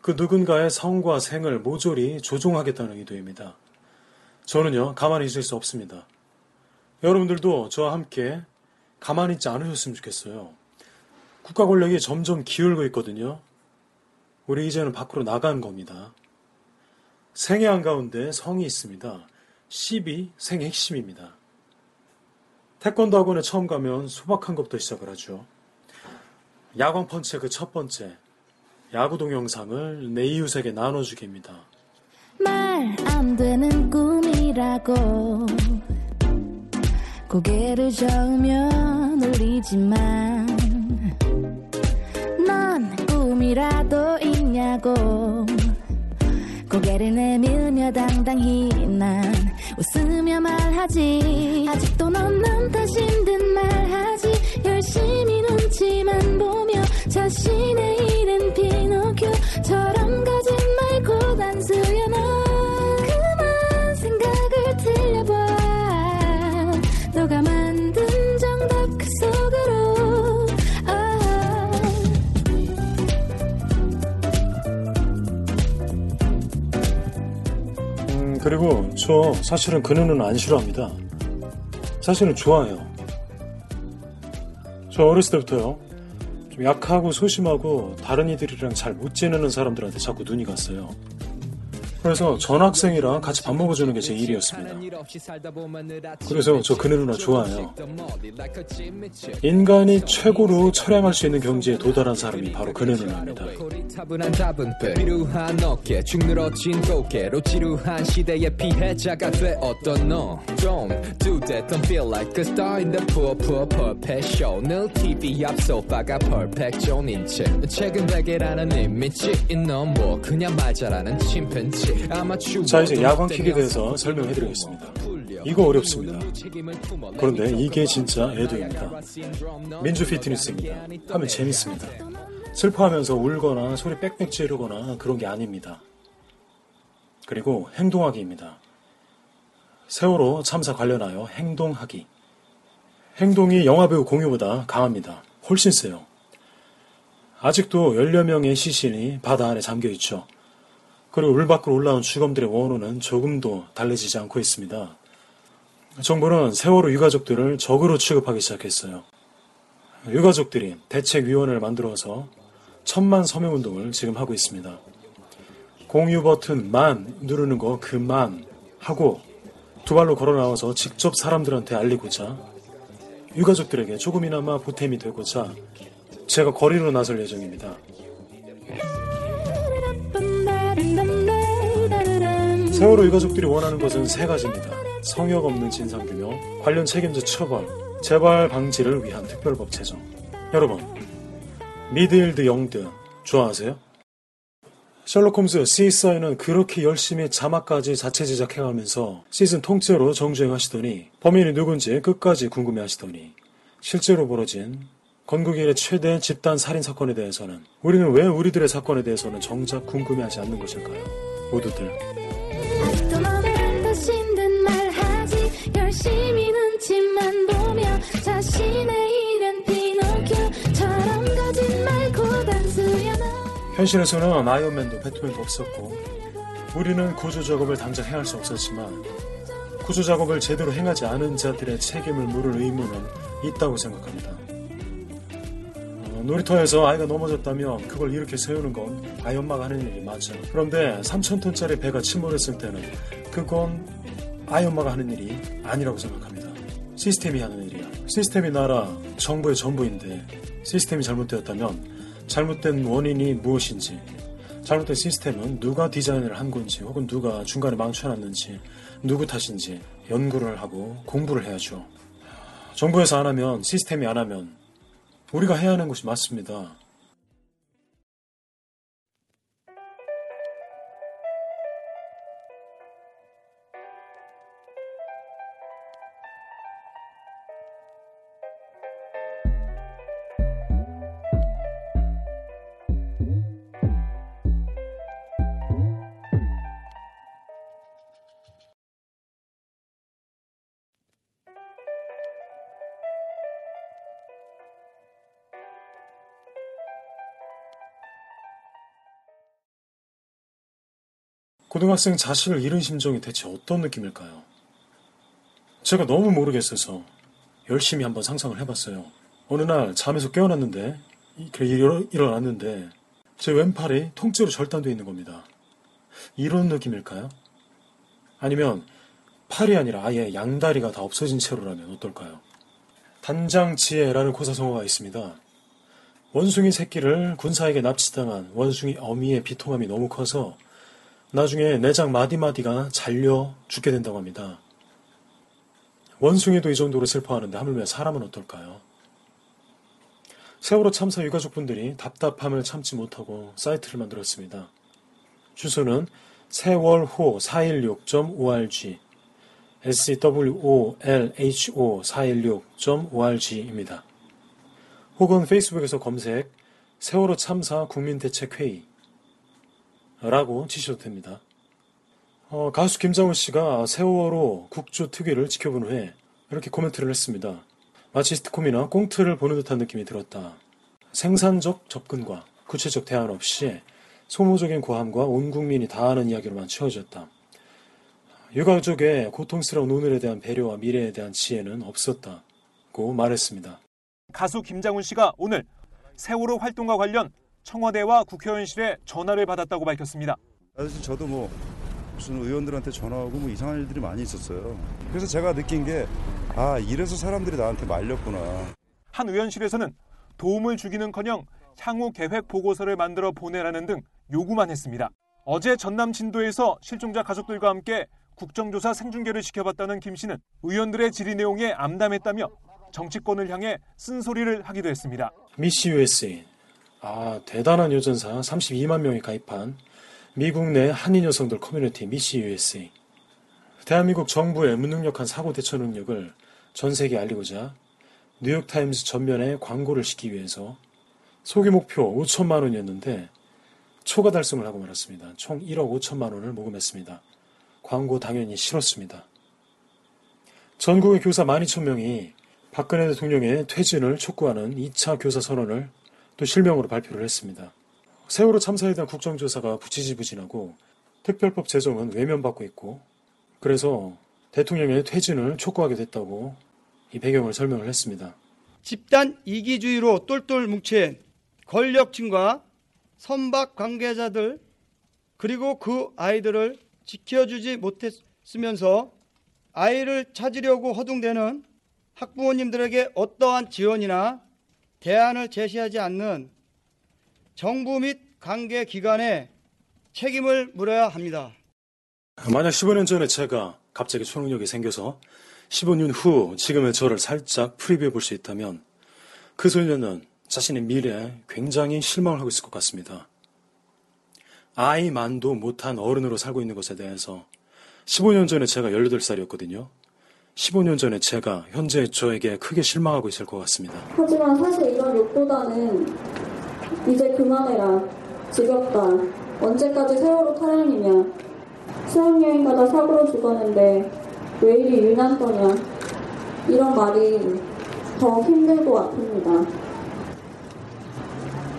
그 누군가의 성과 생을 모조리 조종하겠다는 의도입니다. 저는요, 가만히 있을 수 없습니다. 여러분들도 저와 함께 가만히 있지 않으셨으면 좋겠어요. 국가 권력이 점점 기울고 있거든요. 우리 이제는 밖으로 나간 겁니다. 생의 한가운데 성이 있습니다. 10이 생의 핵심입니다. 태권도 학원에 처음 가면 소박한 것부터 시작을 하죠. 야광 펀치의 그 첫 번째, 야구 동영상을 내 이웃에게 나눠주기입니다. 말 안 되는 꿈이라고 고개를 저으면 울리지만 넌 꿈이라도 있냐고. 고개를 내밀며 당당히 난 웃으며 말하지. 아직도 넌남 탓인 듯 말하지. 열심히 눈치만 보며 자신의 일은 피노큐처럼 거짓말 고단수여 넌 저 사실은 그녀는 안 싫어합니다. 사실은 좋아해요. 저 어렸을 때부터요. 좀 약하고 소심하고 다른 이들이랑 잘 못 지내는 사람들한테 자꾸 눈이 갔어요. 그래서 전 학생이랑 같이 밥 먹어주는 게 제 일이었습니다. 그래서 저 그네 누나 좋아해요. 인간이 최고로 처량할 수 있는 경지에 도달한 사람이 바로 그네 누나입니다. 최근 베개라는 이미지 넌뭐 그냥 말 잘하는 침팬지 자 이제 야광 킥에 대해서 설명해드리겠습니다. 이거 어렵습니다. 그런데 이게 진짜 애도입니다. 민주 피트니스입니다. 하면 재밌습니다. 슬퍼하면서 울거나 소리 빽빽 지르거나 그런 게 아닙니다. 그리고 행동하기입니다. 세월호 참사 관련하여 행동하기. 행동이 영화배우 공유보다 강합니다. 훨씬 세요. 아직도 10여 명의 시신이 바다 안에 잠겨 있죠. 그리고 물 밖으로 올라온 주검들의 원호는 조금도 달라지지 않고 있습니다. 정부는 세월호 유가족들을 적으로 취급하기 시작했어요. 유가족들이 대책위원회를 만들어서 천만 서명 운동을 지금 하고 있습니다. 공유 버튼 만 누르는 거 그만 하고 두 발로 걸어 나와서 직접 사람들한테 알리고자 유가족들에게 조금이나마 보탬이 되고자 제가 거리로 나설 예정입니다. 세월호 유가족들이 원하는 것은 세 가지입니다. 성역 없는 진상규명, 관련 책임자 처벌, 재발 방지를 위한 특별법 제정. 여러분, 미드일드 영드 좋아하세요? 셜록 홈즈 CSI는 그렇게 열심히 자막까지 자체 제작해가면서 시즌 통째로 정주행하시더니 범인이 누군지 끝까지 궁금해하시더니 실제로 벌어진 건국일의 최대 집단 살인 사건에 대해서는 우리는 왜 우리들의 사건에 대해서는 정작 궁금해하지 않는 것일까요? 모두들 현실에서는 아이언맨도 배트맨도 없었고 우리는 구조 작업을 당장 행할 수 없었지만 구조 작업을 제대로 행하지 않은 자들의 책임을 물을 의무는 있다고 생각합니다. 어, 놀이터에서 아이가 넘어졌다면 그걸 이렇게 세우는 건 아이 엄마가 하는 일이 맞죠. 그런데 3,000톤짜리 배가 침몰했을 때는 그건 아이 엄마가 하는 일이 아니라고 생각합니다. 시스템이 하는 일이야. 시스템이 나라 정부의 전부인데 시스템이 잘못되었다면 잘못된 원인이 무엇인지, 잘못된 시스템은 누가 디자인을 한 건지, 혹은 누가 중간에 망쳐놨는지, 누구 탓인지 연구를 하고 공부를 해야죠. 정부에서 안 하면, 시스템이 안 하면, 우리가 해야 하는 것이 맞습니다. 고등학생 자식을 잃은 심정이 대체 어떤 느낌일까요? 제가 너무 모르겠어서 열심히 한번 상상을 해봤어요. 어느 날 잠에서 깨어났는데, 일어, 일어났는데, 제 왼팔이 통째로 절단되어 있는 겁니다. 이런 느낌일까요? 아니면 팔이 아니라 아예 양다리가 다 없어진 채로라면 어떨까요? 단장 지혜라는 고사성어가 있습니다. 원숭이 새끼를 군사에게 납치당한 원숭이 어미의 비통함이 너무 커서 나중에 내장 마디마디가 잘려 죽게 된다고 합니다. 원숭이도 이 정도로 슬퍼하는데 하물며 사람은 어떨까요? 세월호 참사 유가족분들이 답답함을 참지 못하고 사이트를 만들었습니다. 주소는 세월호 416.org swolho416.org입니다. 혹은 페이스북에서 검색 세월호 참사 국민대책회의 라고 치셔도 됩니다. 어, 가수 김장훈 씨가 세월호 국조 특위를 지켜본 후에 이렇게 코멘트를 했습니다. 마치 스티콤이나 꽁트를 보는 듯한 느낌이 들었다. 생산적 접근과 구체적 대안 없이 소모적인 고함과 온 국민이 다 아는 이야기로만 채워졌다. 유가족의 고통스러운 오늘에 대한 배려와 미래에 대한 지혜는 없었다고 말했습니다. 가수 김장훈 씨가 오늘 세월호 활동과 관련 청와대와 국회의원실에 전화를 받았다고 밝혔습니다. 사실 저도 뭐 무슨 의원들한테 전화하고 뭐 이상한 일들이 많이 있었어요. 그래서 제가 느낀 게 아 이래서 사람들이 나한테 말렸구나. 한 의원실에서는 도움을 주기는커녕 향후 계획 보고서를 만들어 보내라는 등 요구만 했습니다. 어제 전남 진도에서 실종자 가족들과 함께 국정조사 생중계를 지켜봤다는 김 씨는 의원들의 질의 내용에 암담했다며 정치권을 향해 쓴소리를 하기도 했습니다. 미시 USA. 아, 대단한 여전사 32만 명이 가입한 미국 내 한인 여성들 커뮤니티 미시 USA. 대한민국 정부의 무능력한 사고 대처 능력을 전 세계에 알리고자 뉴욕타임즈 전면에 광고를 싣기 위해서 소기 목표 5천만 원이었는데 초과 달성을 하고 말았습니다. 총 1억 5천만 원을 모금했습니다. 광고 당연히 실었습니다. 전국의 교사 12,000명이 박근혜 대통령의 퇴진을 촉구하는 2차 교사 선언을 또 실명으로 발표를 했습니다. 세월호 참사에 대한 국정조사가 부지지부진하고 특별법 제정은 외면받고 있고 그래서 대통령의 퇴진을 촉구하게 됐다고 이 배경을 설명을 했습니다. 집단 이기주의로 똘똘 뭉친 권력층과 선박 관계자들 그리고 그 아이들을 지켜주지 못했으면서 아이를 찾으려고 허둥대는 학부모님들에게 어떠한 지원이나 대안을 제시하지 않는 정부 및 관계 기관에 책임을 물어야 합니다. 만약 15년 전에 제가 갑자기 초능력이 생겨서 15년 후 지금의 저를 살짝 프리뷰해 볼 수 있다면 그 소년은 자신의 미래에 굉장히 실망을 하고 있을 것 같습니다. 아이만도 못한 어른으로 살고 있는 것에 대해서 15년 전에 제가 18살이었거든요. 15년 전에 제가 현재 저에게 크게 실망하고 있을 것 같습니다. 하지만 사실 이런 욕보다는 이제 그만해라. 지겹다. 언제까지 세월호 타령이냐. 수학여행 가다 사고로 죽었는데 왜 이리 유난 떠냐. 이런 말이 더 힘들고 아픕니다.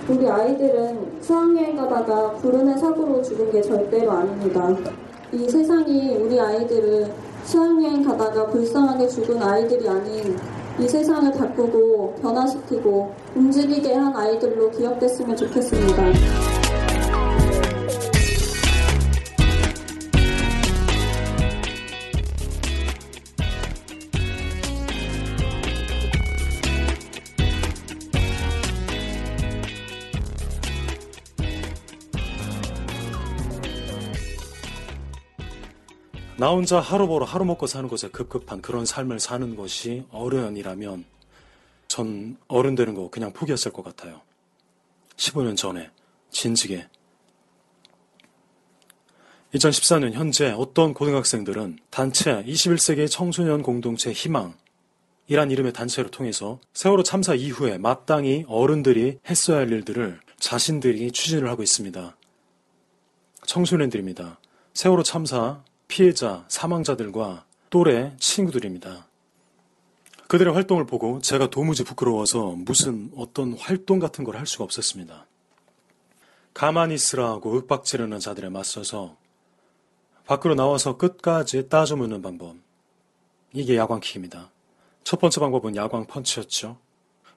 우리 아이들은 수학여행 가다가 불운의 사고로 죽은 게 절대로 아닙니다. 이 세상이 우리 아이들을 수학여행 가다가 불쌍하게 죽은 아이들이 아닌 이 세상을 바꾸고 변화시키고 움직이게 한 아이들로 기억됐으면 좋겠습니다. 나 혼자 하루 벌어 하루 먹고 사는 것에 급급한 그런 삶을 사는 것이 어른이라면 전 어른 되는 거 그냥 포기했을 것 같아요. 15년 전에 진지게 2014년 현재 어떤 고등학생들은 단체 21세기 청소년 공동체 희망 이란 이름의 단체를 통해서 세월호 참사 이후에 마땅히 어른들이 했어야 할 일들을 자신들이 추진을 하고 있습니다. 청소년들입니다. 세월호 참사 피해자, 사망자들과 또래 친구들입니다. 그들의 활동을 보고 제가 도무지 부끄러워서 무슨 어떤 활동 같은 걸 할 수가 없었습니다. 가만히 있으라 하고 윽박지르는 자들에 맞서서 밖으로 나와서 끝까지 따져 묻는 방법. 이게 야광킥입니다. 첫 번째 방법은 야광 펀치였죠.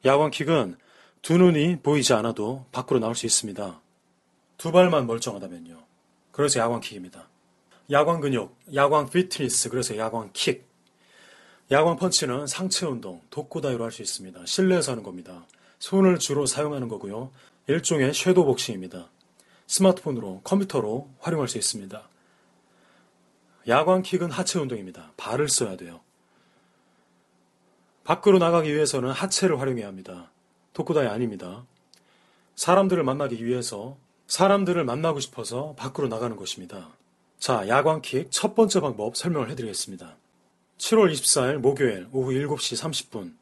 야광킥은 두 눈이 보이지 않아도 밖으로 나올 수 있습니다. 두 발만 멀쩡하다면요. 그래서 야광킥입니다. 야광 근육, 야광 피트니스, 그래서 야광 킥. 야광 펀치는 상체 운동, 독고다이로 할 수 있습니다. 실내에서 하는 겁니다. 손을 주로 사용하는 거고요. 일종의 섀도우 복싱입니다. 스마트폰으로, 컴퓨터로 활용할 수 있습니다. 야광 킥은 하체 운동입니다. 발을 써야 돼요. 밖으로 나가기 위해서는 하체를 활용해야 합니다. 독고다이 아닙니다. 사람들을 만나기 위해서 사람들을 만나고 싶어서 밖으로 나가는 것입니다. 자, 야광킥 첫 번째 방법 설명을 해드리겠습니다. 7월 24일 목요일 오후 7시 30분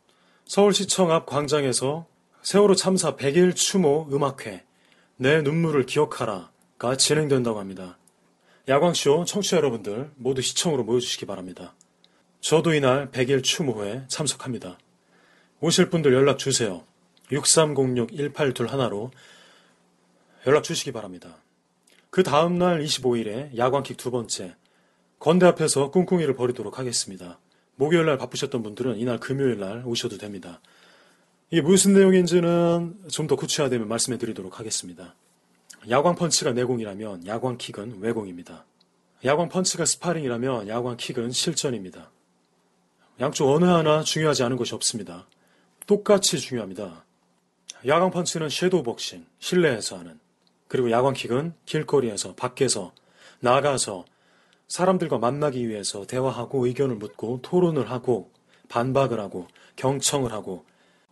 서울시청 앞 광장에서 세월호 참사 100일 추모 음악회 내 눈물을 기억하라가 진행된다고 합니다. 야광쇼 청취자 여러분들 모두 시청으로 모여주시기 바랍니다. 저도 이날 100일 추모회 참석합니다. 오실 분들 연락 주세요. 6306-1821로 연락 주시기 바랍니다. 그 다음날 25일에 야광킥 두 번째 건대 앞에서 꿍꿍이를 벌이도록 하겠습니다. 목요일날 바쁘셨던 분들은 이날 금요일날 오셔도 됩니다. 이게 무슨 내용인지는 좀 더 구체화되면 말씀해 드리도록 하겠습니다. 야광 펀치가 내공이라면 야광 킥은 외공입니다. 야광 펀치가 스파링이라면 야광 킥은 실전입니다. 양쪽 어느 하나 중요하지 않은 것이 없습니다. 똑같이 중요합니다. 야광 펀치는 섀도우 복싱, 실내에서 하는. 그리고 야광 킥은 길거리에서, 밖에서, 나가서 사람들과 만나기 위해서 대화하고 의견을 묻고 토론을 하고 반박을 하고 경청을 하고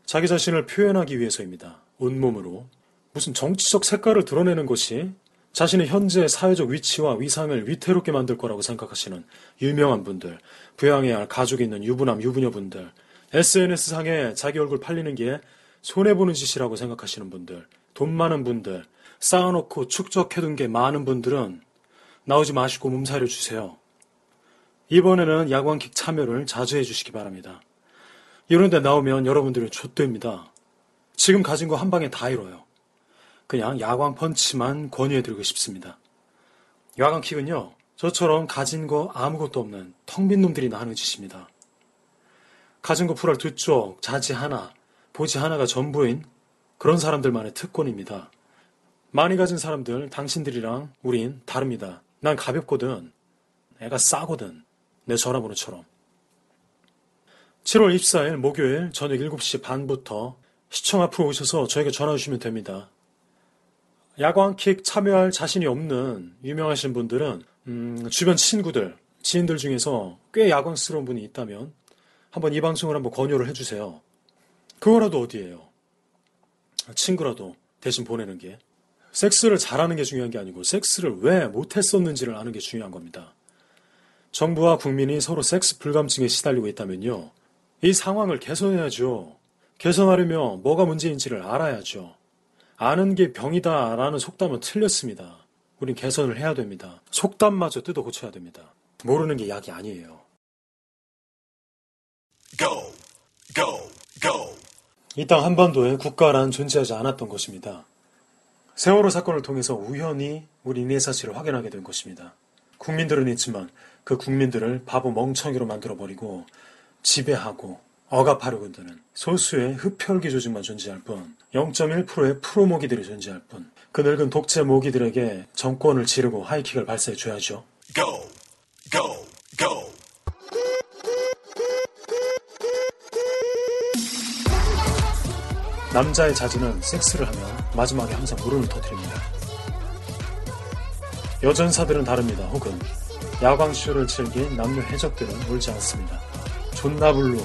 자기 자신을 표현하기 위해서입니다. 온몸으로. 무슨 정치적 색깔을 드러내는 것이 자신의 현재 사회적 위치와 위상을 위태롭게 만들 거라고 생각하시는 유명한 분들, 부양해야 할 가족이 있는 유부남, 유부녀분들, SNS상에 자기 얼굴 팔리는 게 손해보는 짓이라고 생각하시는 분들, 돈 많은 분들, 쌓아놓고 축적해둔 게 많은 분들은 나오지 마시고 몸살려 주세요. 이번에는 야광킥 참여를 자주 해주시기 바랍니다. 이런 데 나오면 여러분들은 좆됩니다. 지금 가진 거 한 방에 다 잃어요. 그냥 야광 펀치만 권유해드리고 싶습니다. 야광킥은요, 저처럼 가진 거 아무것도 없는 텅 빈 놈들이나 하는 짓입니다. 가진 거 풀할 두 쪽, 자지 하나, 보지 하나가 전부인 그런 사람들만의 특권입니다. 많이 가진 사람들, 당신들이랑 우린 다릅니다. 난 가볍거든. 애가 싸거든. 내 전화번호처럼. 7월 24일 목요일 저녁 7시 반부터 시청 앞으로 오셔서 저에게 전화 주시면 됩니다. 야광킥 참여할 자신이 없는 유명하신 분들은 음, 주변 친구들, 지인들 중에서 꽤 야광스러운 분이 있다면 한번 이 방송을 한번 권유를 해주세요. 그거라도 어디예요? 친구라도 대신 보내는 게 섹스를 잘하는 게 중요한 게 아니고 섹스를 왜 못했었는지를 아는 게 중요한 겁니다. 정부와 국민이 서로 섹스 불감증에 시달리고 있다면요. 이 상황을 개선해야죠. 개선하려면 뭐가 문제인지를 알아야죠. 아는 게 병이다 라는 속담은 틀렸습니다. 우린 개선을 해야 됩니다. 속담마저 뜯어 고쳐야 됩니다. 모르는 게 약이 아니에요. Go, go, go. 이 땅 한반도에 국가란 존재하지 않았던 것입니다. 세월호 사건을 통해서 우연히 우리 인의 사실을 확인하게 된 것입니다. 국민들은 있지만 그 국민들을 바보 멍청이로 만들어버리고 지배하고 억압하려고 드는 소수의 흡혈귀 조직만 존재할 뿐 0.1%의 프로 모기들이 존재할 뿐 그 늙은 독재 모기들에게 정권을 지르고 하이킥을 발사해 줘야죠. Go, go, go. 남자의 자질은 섹스를 하면 마지막에 항상 울음을 터뜨립니다. 여전사들은 다릅니다. 혹은 야광쇼를 즐긴 남녀 해적들은 울지 않습니다. 존나블루.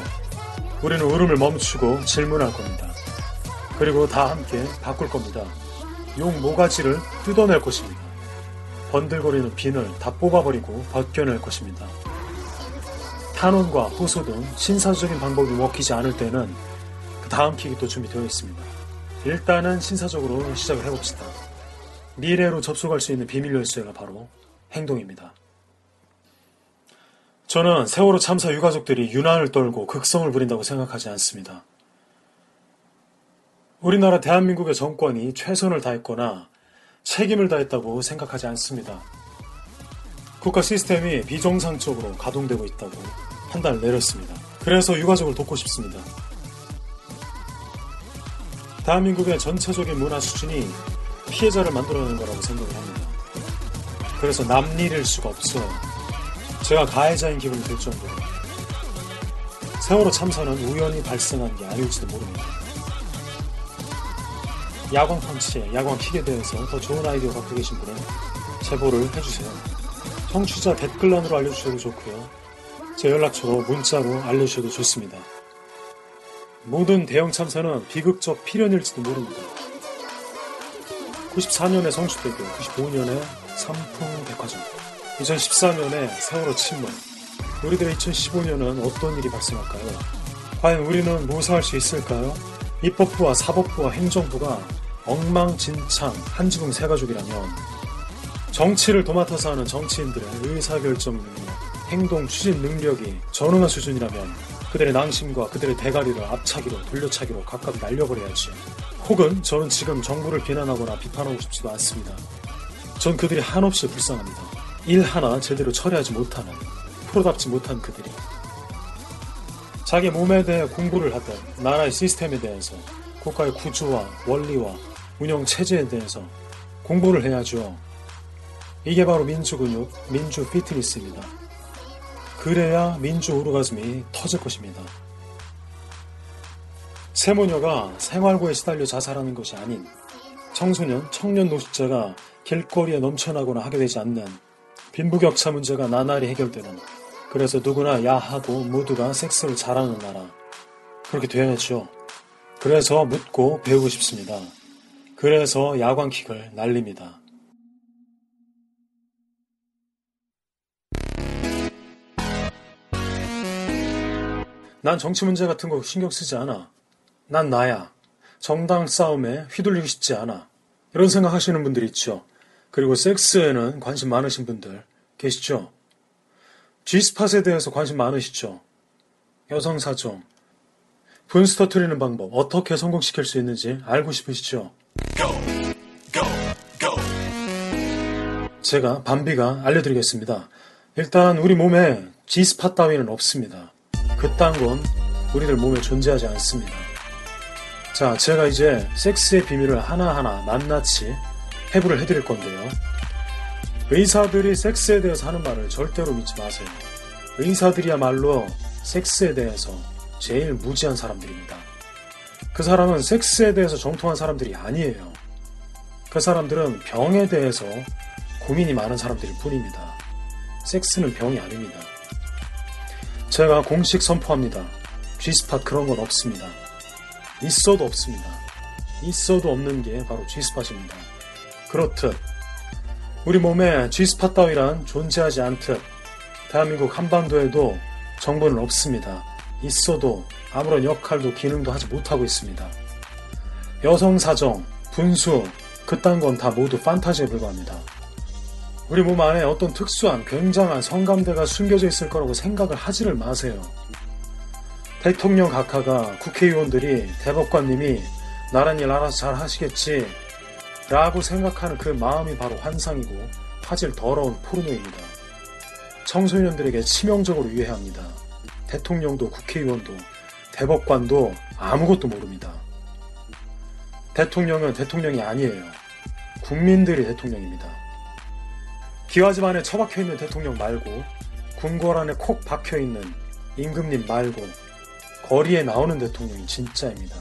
우리는 울음을 멈추고 질문할 겁니다. 그리고 다 함께 바꿀 겁니다. 용 모가지를 뜯어낼 것입니다. 번들거리는 비늘 다 뽑아버리고 벗겨낼 것입니다. 탄원과 호소 등 신사적인 방법이 먹히지 않을 때는 그 다음 킥이 또 준비되어 있습니다. 일단은 신사적으로 시작을 해봅시다. 미래로 접속할 수 있는 비밀 열쇠가 바로 행동입니다. 저는 세월호 참사 유가족들이 유난을 떨고 극성을 부린다고 생각하지 않습니다. 우리나라 대한민국의 정권이 최선을 다했거나 책임을 다했다고 생각하지 않습니다. 국가 시스템이 비정상적으로 가동되고 있다고 판단을 내렸습니다. 그래서 유가족을 돕고 싶습니다. 대한민국의 전체적인 문화 수준이 피해자를 만들어내는 거라고 생각을 합니다. 그래서 남일일 수가 없어요. 제가 가해자인 기분이 들 정도로. 세월호 참사는 우연히 발생한 게 아닐지도 모릅니다. 야광 펀치에 야광 킥에 대해서 더 좋은 아이디어 갖고 계신 분은 제보를 해주세요. 청취자 댓글란으로 알려주셔도 좋고요. 제 연락처로 문자로 알려주셔도 좋습니다. 모든 대형 참사는 비극적 필연일지도 모릅니다. 94년에 성수대교, 95년에 삼풍백화점, 2014년에 세월호 침몰, 우리들의 2015년은 어떤 일이 발생할까요? 과연 우리는 무사할 수 있을까요? 입법부와 사법부와 행정부가 엉망진창 한지붕 새가족이라면 정치를 도맡아서 하는 정치인들의 의사결정 능력, 행동 추진 능력이 전능한 수준이라면 그들의 낭심과 그들의 대가리를 앞차기로 돌려차기로 각각 날려버려야지. 혹은 저는 지금 정부를 비난하거나 비판하고 싶지도 않습니다. 전 그들이 한없이 불쌍합니다. 일 하나 제대로 처리하지 못하는, 프로답지 못한 그들이. 자기 몸에 대해 공부를 하되 나라의 시스템에 대해서 국가의 구조와 원리와 운영 체제에 대해서 공부를 해야죠. 이게 바로 민주 근육, 민주 피트니스입니다. 그래야 민주 오르가즘이 터질 것입니다. 세모녀가 생활고에 시달려 자살하는 것이 아닌 청소년, 청년 노숙자가 길거리에 넘쳐나거나 하게 되지 않는 빈부격차 문제가 나날이 해결되는 그래서 누구나 야하고 모두가 섹스를 잘하는 나라 그렇게 되야죠. 그래서 묻고 배우고 싶습니다. 그래서 야광킥을 날립니다. 난 정치 문제 같은 거 신경 쓰지 않아. 난 나야. 정당 싸움에 휘둘리고 싶지 않아. 이런 생각 하시는 분들 있죠. 그리고 섹스에는 관심 많으신 분들 계시죠? G스팟에 대해서 관심 많으시죠? 여성 사정. 분수 터트리는 방법, 어떻게 성공시킬 수 있는지 알고 싶으시죠? 제가 밤비가 알려드리겠습니다. 일단 우리 몸에 G스팟 따위는 없습니다. 그딴 건 우리들 몸에 존재하지 않습니다. 자, 제가 이제 섹스의 비밀을 하나하나 낱낱이 해부를 해드릴 건데요. 의사들이 섹스에 대해서 하는 말을 절대로 믿지 마세요. 의사들이야말로 섹스에 대해서 제일 무지한 사람들입니다. 그 사람은 섹스에 대해서 정통한 사람들이 아니에요. 그 사람들은 병에 대해서 고민이 많은 사람들일 뿐입니다. 섹스는 병이 아닙니다. 제가 공식 선포합니다. G스팟 그런 건 없습니다. 있어도 없습니다. 있어도 없는 게 바로 G스팟입니다. 그렇듯 우리 몸에 G스팟 따위란 존재하지 않듯 대한민국 한반도에도 정부는 없습니다. 있어도 아무런 역할도 기능도 하지 못하고 있습니다. 여성 사정, 분수, 그딴 건 다 모두 판타지에 불과합니다. 우리 몸 안에 어떤 특수한 굉장한 성감대가 숨겨져 있을 거라고 생각을 하지를 마세요. 대통령 각하가 국회의원들이 대법관님이 나란 일 알아서 잘 하시겠지 라고 생각하는 그 마음이 바로 환상이고 화질 더러운 포르노입니다. 청소년들에게 치명적으로 유해합니다. 대통령도 국회의원도 대법관도 아무것도 모릅니다. 대통령은 대통령이 아니에요. 국민들이 대통령입니다. 기와집 안에 처박혀 있는 대통령 말고 궁궐 안에 콕 박혀 있는 임금님 말고 거리에 나오는 대통령이 진짜입니다.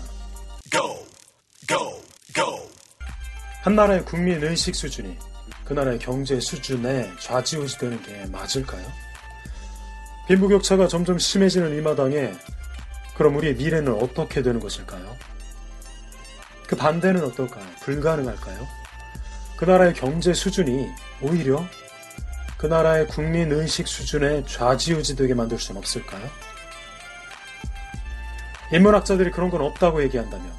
한 나라의 국민 의식 수준이 그 나라의 경제 수준에 좌지우지되는 게 맞을까요? 빈부격차가 점점 심해지는 이 마당에 그럼 우리의 미래는 어떻게 되는 것일까요? 그 반대는 어떨까요? 불가능할까요? 그 나라의 경제 수준이 오히려 그 나라의 국민 의식 수준에 좌지우지되게 만들 수는 없을까요? 인문학자들이 그런 건 없다고 얘기한다면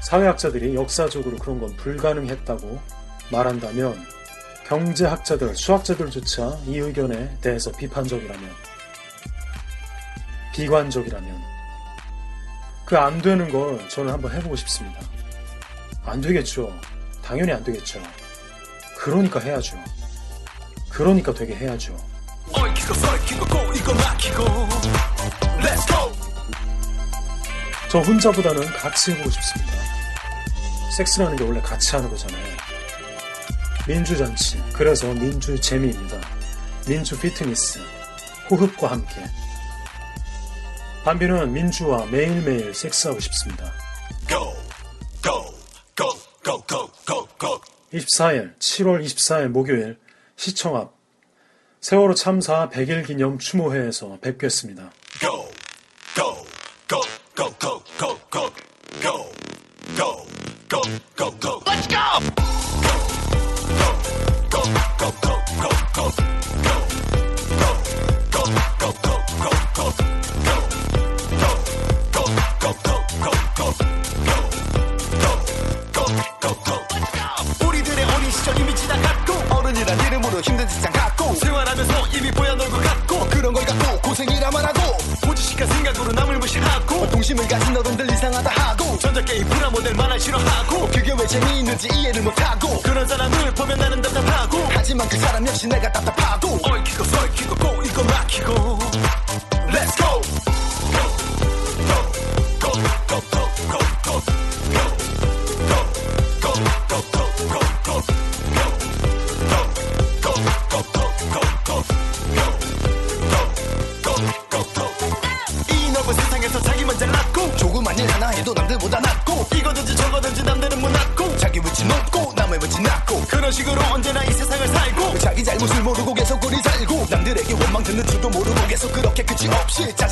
사회학자들이 역사적으로 그런 건 불가능했다고 말한다면 경제학자들, 수학자들조차 이 의견에 대해서 비판적이라면 비관적이라면 그 안 되는 걸 저는 한번 해보고 싶습니다. 안 되겠죠. 당연히 안 되겠죠. 그러니까 해야죠. 그러니까 되게 해야죠. 저 혼자보다는 같이 해보고 싶습니다. 섹스라는 게 원래 같이 하는 거잖아요. 민주잔치, 그래서 민주 재미입니다. 민주 피트니스, 호흡과 함께. 반비는 민주와 매일매일 섹스하고 싶습니다. 24일, 7월 24일 목요일 시청 앞 세월호 참사 100일 기념 추모회에서 뵙겠습니다. 무시하고 동심을 가진 어른들 이상하다 하고 전자게임 프라모델 만화 싫어하고 그게 왜 재미있는지 이해를 못하고 그런 사람을 보면 나는 답답하고 하지만 그 사람 역시 내가 답답하고 얽히고 설키고 꼬이고 막히고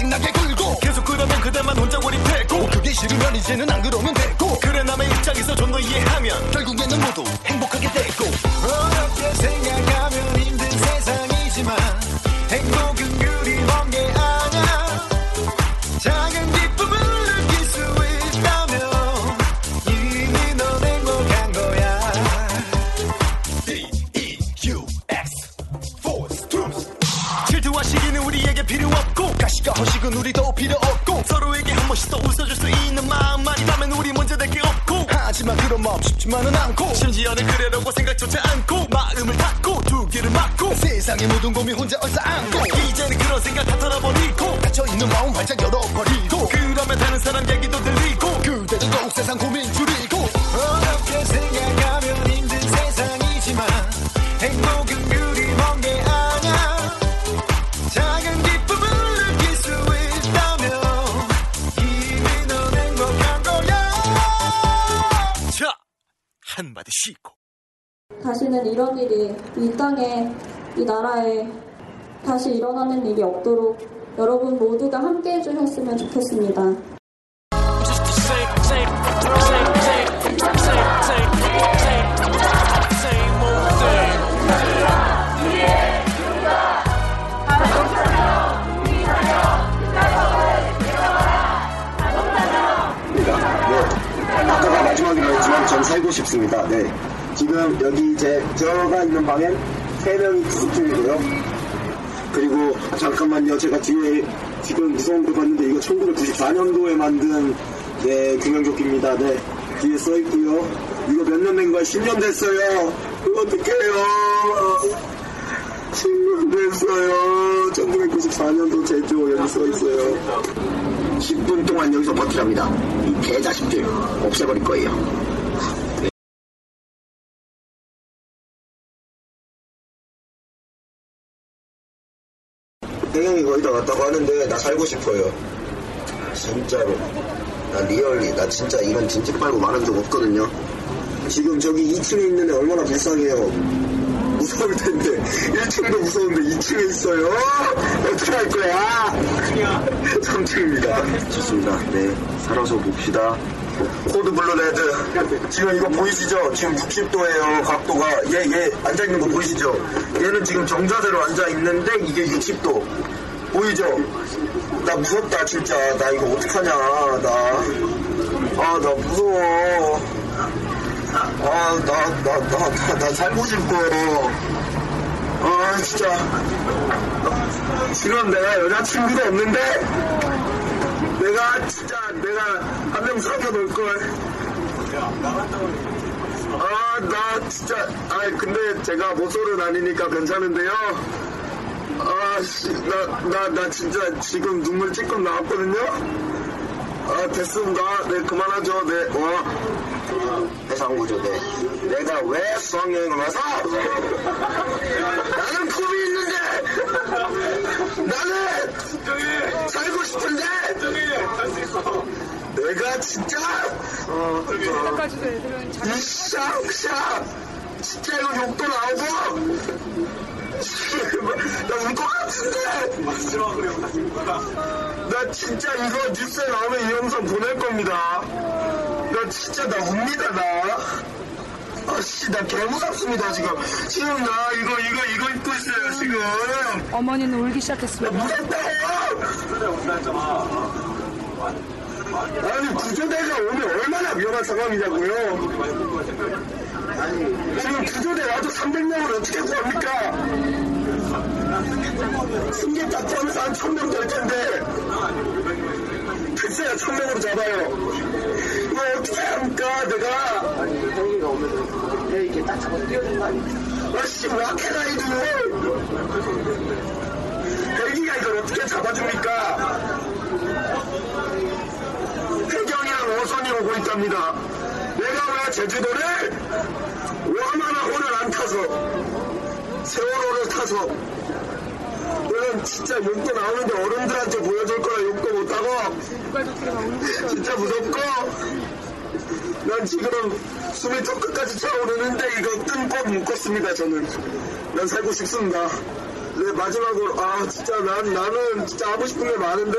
짜증나게 굴고. 계속 그러면 그대만 혼자 고립되고. 그게 싫으면 이제는 안 그러면 이 나라에 다시 일어나는 일이 없도록 여러분 모두가 함께 해주셨으면 좋겠습니다. 살고 싶습니다. 네. 지금 여기 이제 들어가 있는 방엔 세 명이 구속 중이고요. 그리고 잠깐만요. 제가 뒤에 지금 무서운 거 봤는데 이거 1994년도에 만든 네 구명조끼입니다. 네. 뒤에 써 있고요. 이거 몇 년 된 거야? 10년 됐어요. 어떡해요. 10년 됐어요. 1994년도 제조 여기 써 있어요. 10분 동안 여기서 버티랍니다. 이 개자식들 없애버릴 거예요. 태경이 거의 다 왔다고 하는데 나 살고 싶어요. 진짜로. 나 리얼리 나 진짜 이런 진즉 말고 말한 적 없거든요. 지금 저기 2층에 있는 애 얼마나 불쌍해요. 무서울 텐데 1층도 무서운데 2층에 있어요. 어떻게 할 거야? 3층입니다. 좋습니다. 네, 살아서 봅시다. 코드 블루 레드. 지금 이거 보이시죠? 지금 60도예요. 각도가. 얘, 얘 앉아있는 거 보이시죠? 얘는 지금 정자세로 앉아있는데 이게 60도. 보이죠? 나 무섭다, 진짜. 나 이거 어떡하냐, 나. 아, 나 무서워. 아, 나, 나, 나, 나, 나 살고 싶어. 아, 진짜. 지금 내가 여자친구도 없는데, 내가 진짜, 내가 한 명 사귀어 놓을걸. 아, 나 진짜, 아, 근데 제가 모쏠은 아니니까 괜찮은데요. 아, 씨, 나, 나, 나 진짜 지금 눈물 찔끔 나왔거든요? 아, 됐습니다. 네, 그만하죠. 네, 와. 해상구조, 네. 내가 왜 수학여행을 와서? 나는 꿈이 있는데! 나는! 살고 싶은데! 내가 진짜! 어, 이샤, 샤! 진짜 이거 욕도 나오고! 나울 것 같은데! 나 진짜 이거 뉴스에 나오면 이 영상 보낼 겁니다. 나 진짜 나 웁니다, 나. 아씨, 나 개무섭습니다, 지금. 지금 나 이거, 이거, 이거 입고 있어요, 지금. 어머니는 울기 시작했습니다. 아니, 구조대가 오면 얼마나 위험한 상황이냐고요. 지금 구조대 와도 300명을 어떻게 구합니까? 승객 다 포함해서 한 1000명 될 텐데. 글쎄야, 1000명으로 잡아요. 이거 어떻게 합니까, 내가? 헬기가 오면 헬기 딱 잡아서 뛰어든 거 아니야? 아씨, 와케라이드! 헬기가 이걸 어떻게 잡아줍니까? 해경이랑 어선이 오고 있답니다. 내가 왜 제주도를 와마나호를 안 타서 세월호를 타서 너는 진짜 욕도 나오는데 어른들한테 보여줄 거라 욕도 못하고 진짜 무섭고 난 지금 숨이 턱 끝까지 차오르는데 이거 뜬꽃 묶었습니다 저는. 난 살고 싶습니다. 네 네, 마지막으로, 아, 진짜 난, 나는 진짜 하고 싶은 게 많은데,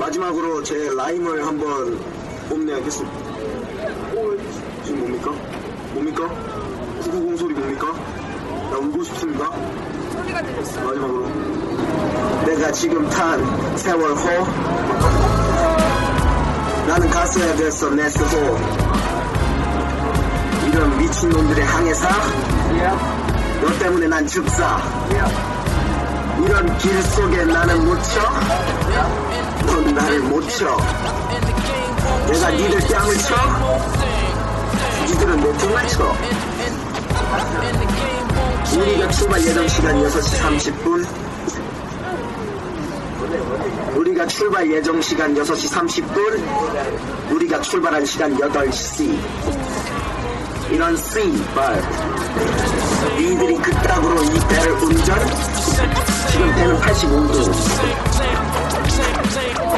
마지막으로 제 라임을 한번 뽐내야겠습니다. 어, 지금 뭡니까? 뭡니까? 990 소리 뭡니까? 나 울고 싶습니다. 소리가 들렸어. 마지막으로. 내가 지금 탄 세월호. 나는 갔어야 됐어, 내 스스로. 이런 미친놈들의 항해사. 너 때문에 난 즉사. 이런 길 속에 나는 묻혀. 넌 나를 못 쳐. 내가 니들 뺨을 쳐. 니들은 내 등을 쳐. 우리가 출발 예정 시간 6시 30분. 우리가 출발 예정 시간 6시 30분. 우리가 출발한 시간 8시. 이런 씨발. 니들이 그따구로 이 배를 운전? 지금 배는 85도.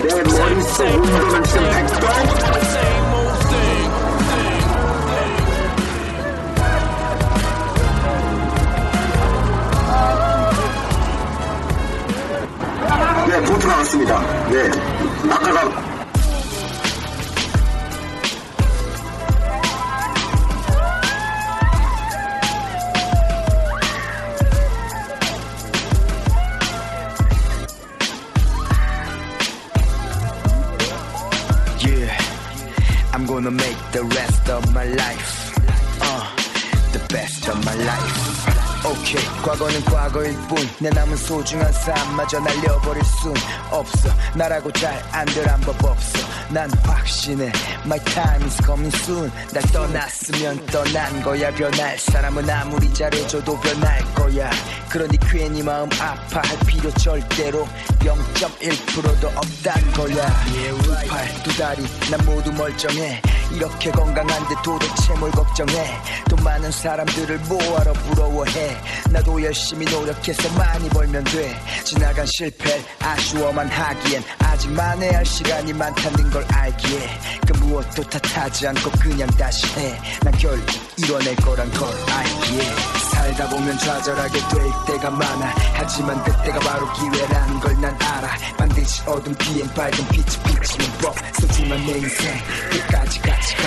내 머릿속 온도는 지금 100도? 네, 보트 나왔습니다. 네. 아까가 gonna make the rest of my life. Uh, the best of my life. 오케이, 과거는 과거일 뿐. 내 남은 소중한 삶마저 날려버릴 순 없어. 나라고 잘 안들한 법 없어. 난 확신해. My time is coming soon. 날 떠났으면 떠난 거야. 변할 사람은 아무리 잘해줘도 변할 거야. 그러니 괜히 마음 아파할 필요 절대로 0.1%도 없단 거야. 두 팔, 두 다리, 난 모두 멀쩡해. 이렇게 건강한데 도대체 뭘 걱정해. 또 많은 사람들을 뭐하러 부러워해. 나도 열심히 노력해서 많이 벌면 돼. 지나간 실패 아쉬워만 하기엔 아직 만회할 시간이 많다는 걸 알기에 그 무엇도 탓하지 않고 그냥 다시 해. 난 결국 이뤄낼 거란 걸 알기에 살다 보면 좌절하게 될 때가 많아. 하지만 그때가 바로 기회란 걸난 알아. 반드시 어둠 뒤엔 밝은 빛이 비치는 법. 소중한 내 인생 끝까지 같이 가.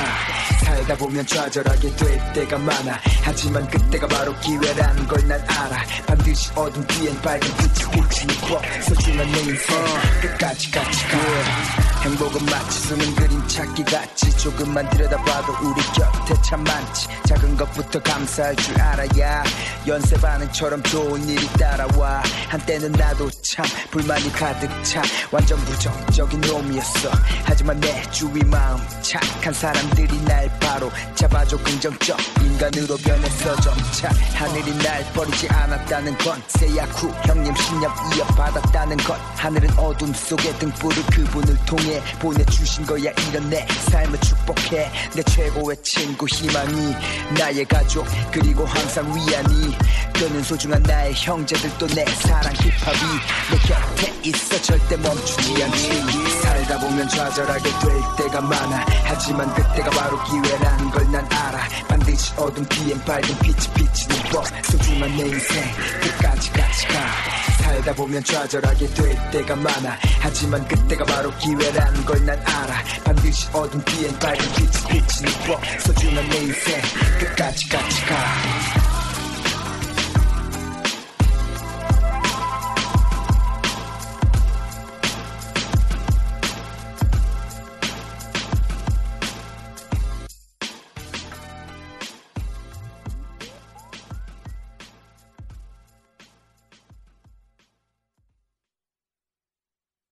살다 보면 좌절하게 될 때가 많아. 하지만 그때가 바로 기회라는 걸 난 알아. 반드시 어둠 뒤엔 밝은 빛이 비치는 법. 소중한 내 인생 끝까지 같이 가. 행복은 마치 숨은 그림 찾기 같지. 조금만 들여다봐도 우리 곁에 참 많지. 작은 것부터 감사할 줄 알아야 연세 반응처럼 좋은 일이 따라와. 한때는 나도 참 불만이 가득 차. 완전 부정적인 놈이었어. 하지만 내 주위 마음 착한 사람들이 날 바로 잡아줘 긍정적 인간으로 변해서 점차 하늘이 날 버리지 않았다는 건 세야쿠 형님 신념 이어받았다는 것 하늘은 어둠 속에 등불을 그분을 통해 보내주신 거야 이런 내 삶을 축복해. 내 최고의 친구 희망이 나의 가족 그리고 항상 위안이 그는 소중한 나의 형제들도 내 사랑 힙합이 내 곁에 있어 절대 멈추지 않지. 살다 보면 좌절하게 될 때가 많아. 하지만 그때가 바로 기회라는 걸 난 알아. 반드 시 어둠 뒤엔 밝은 빛이 비치는 법. 소중한 내 인생 끝까지 같이 가. 살다 보면 좌절하게 될 때가 많아. 하지만 그때가 바로 기회라는 걸 난 알아. 반드시 어둠 뒤엔 밝은 빛이 비치는 법. 소중한 내 인생 끝까지 같이 가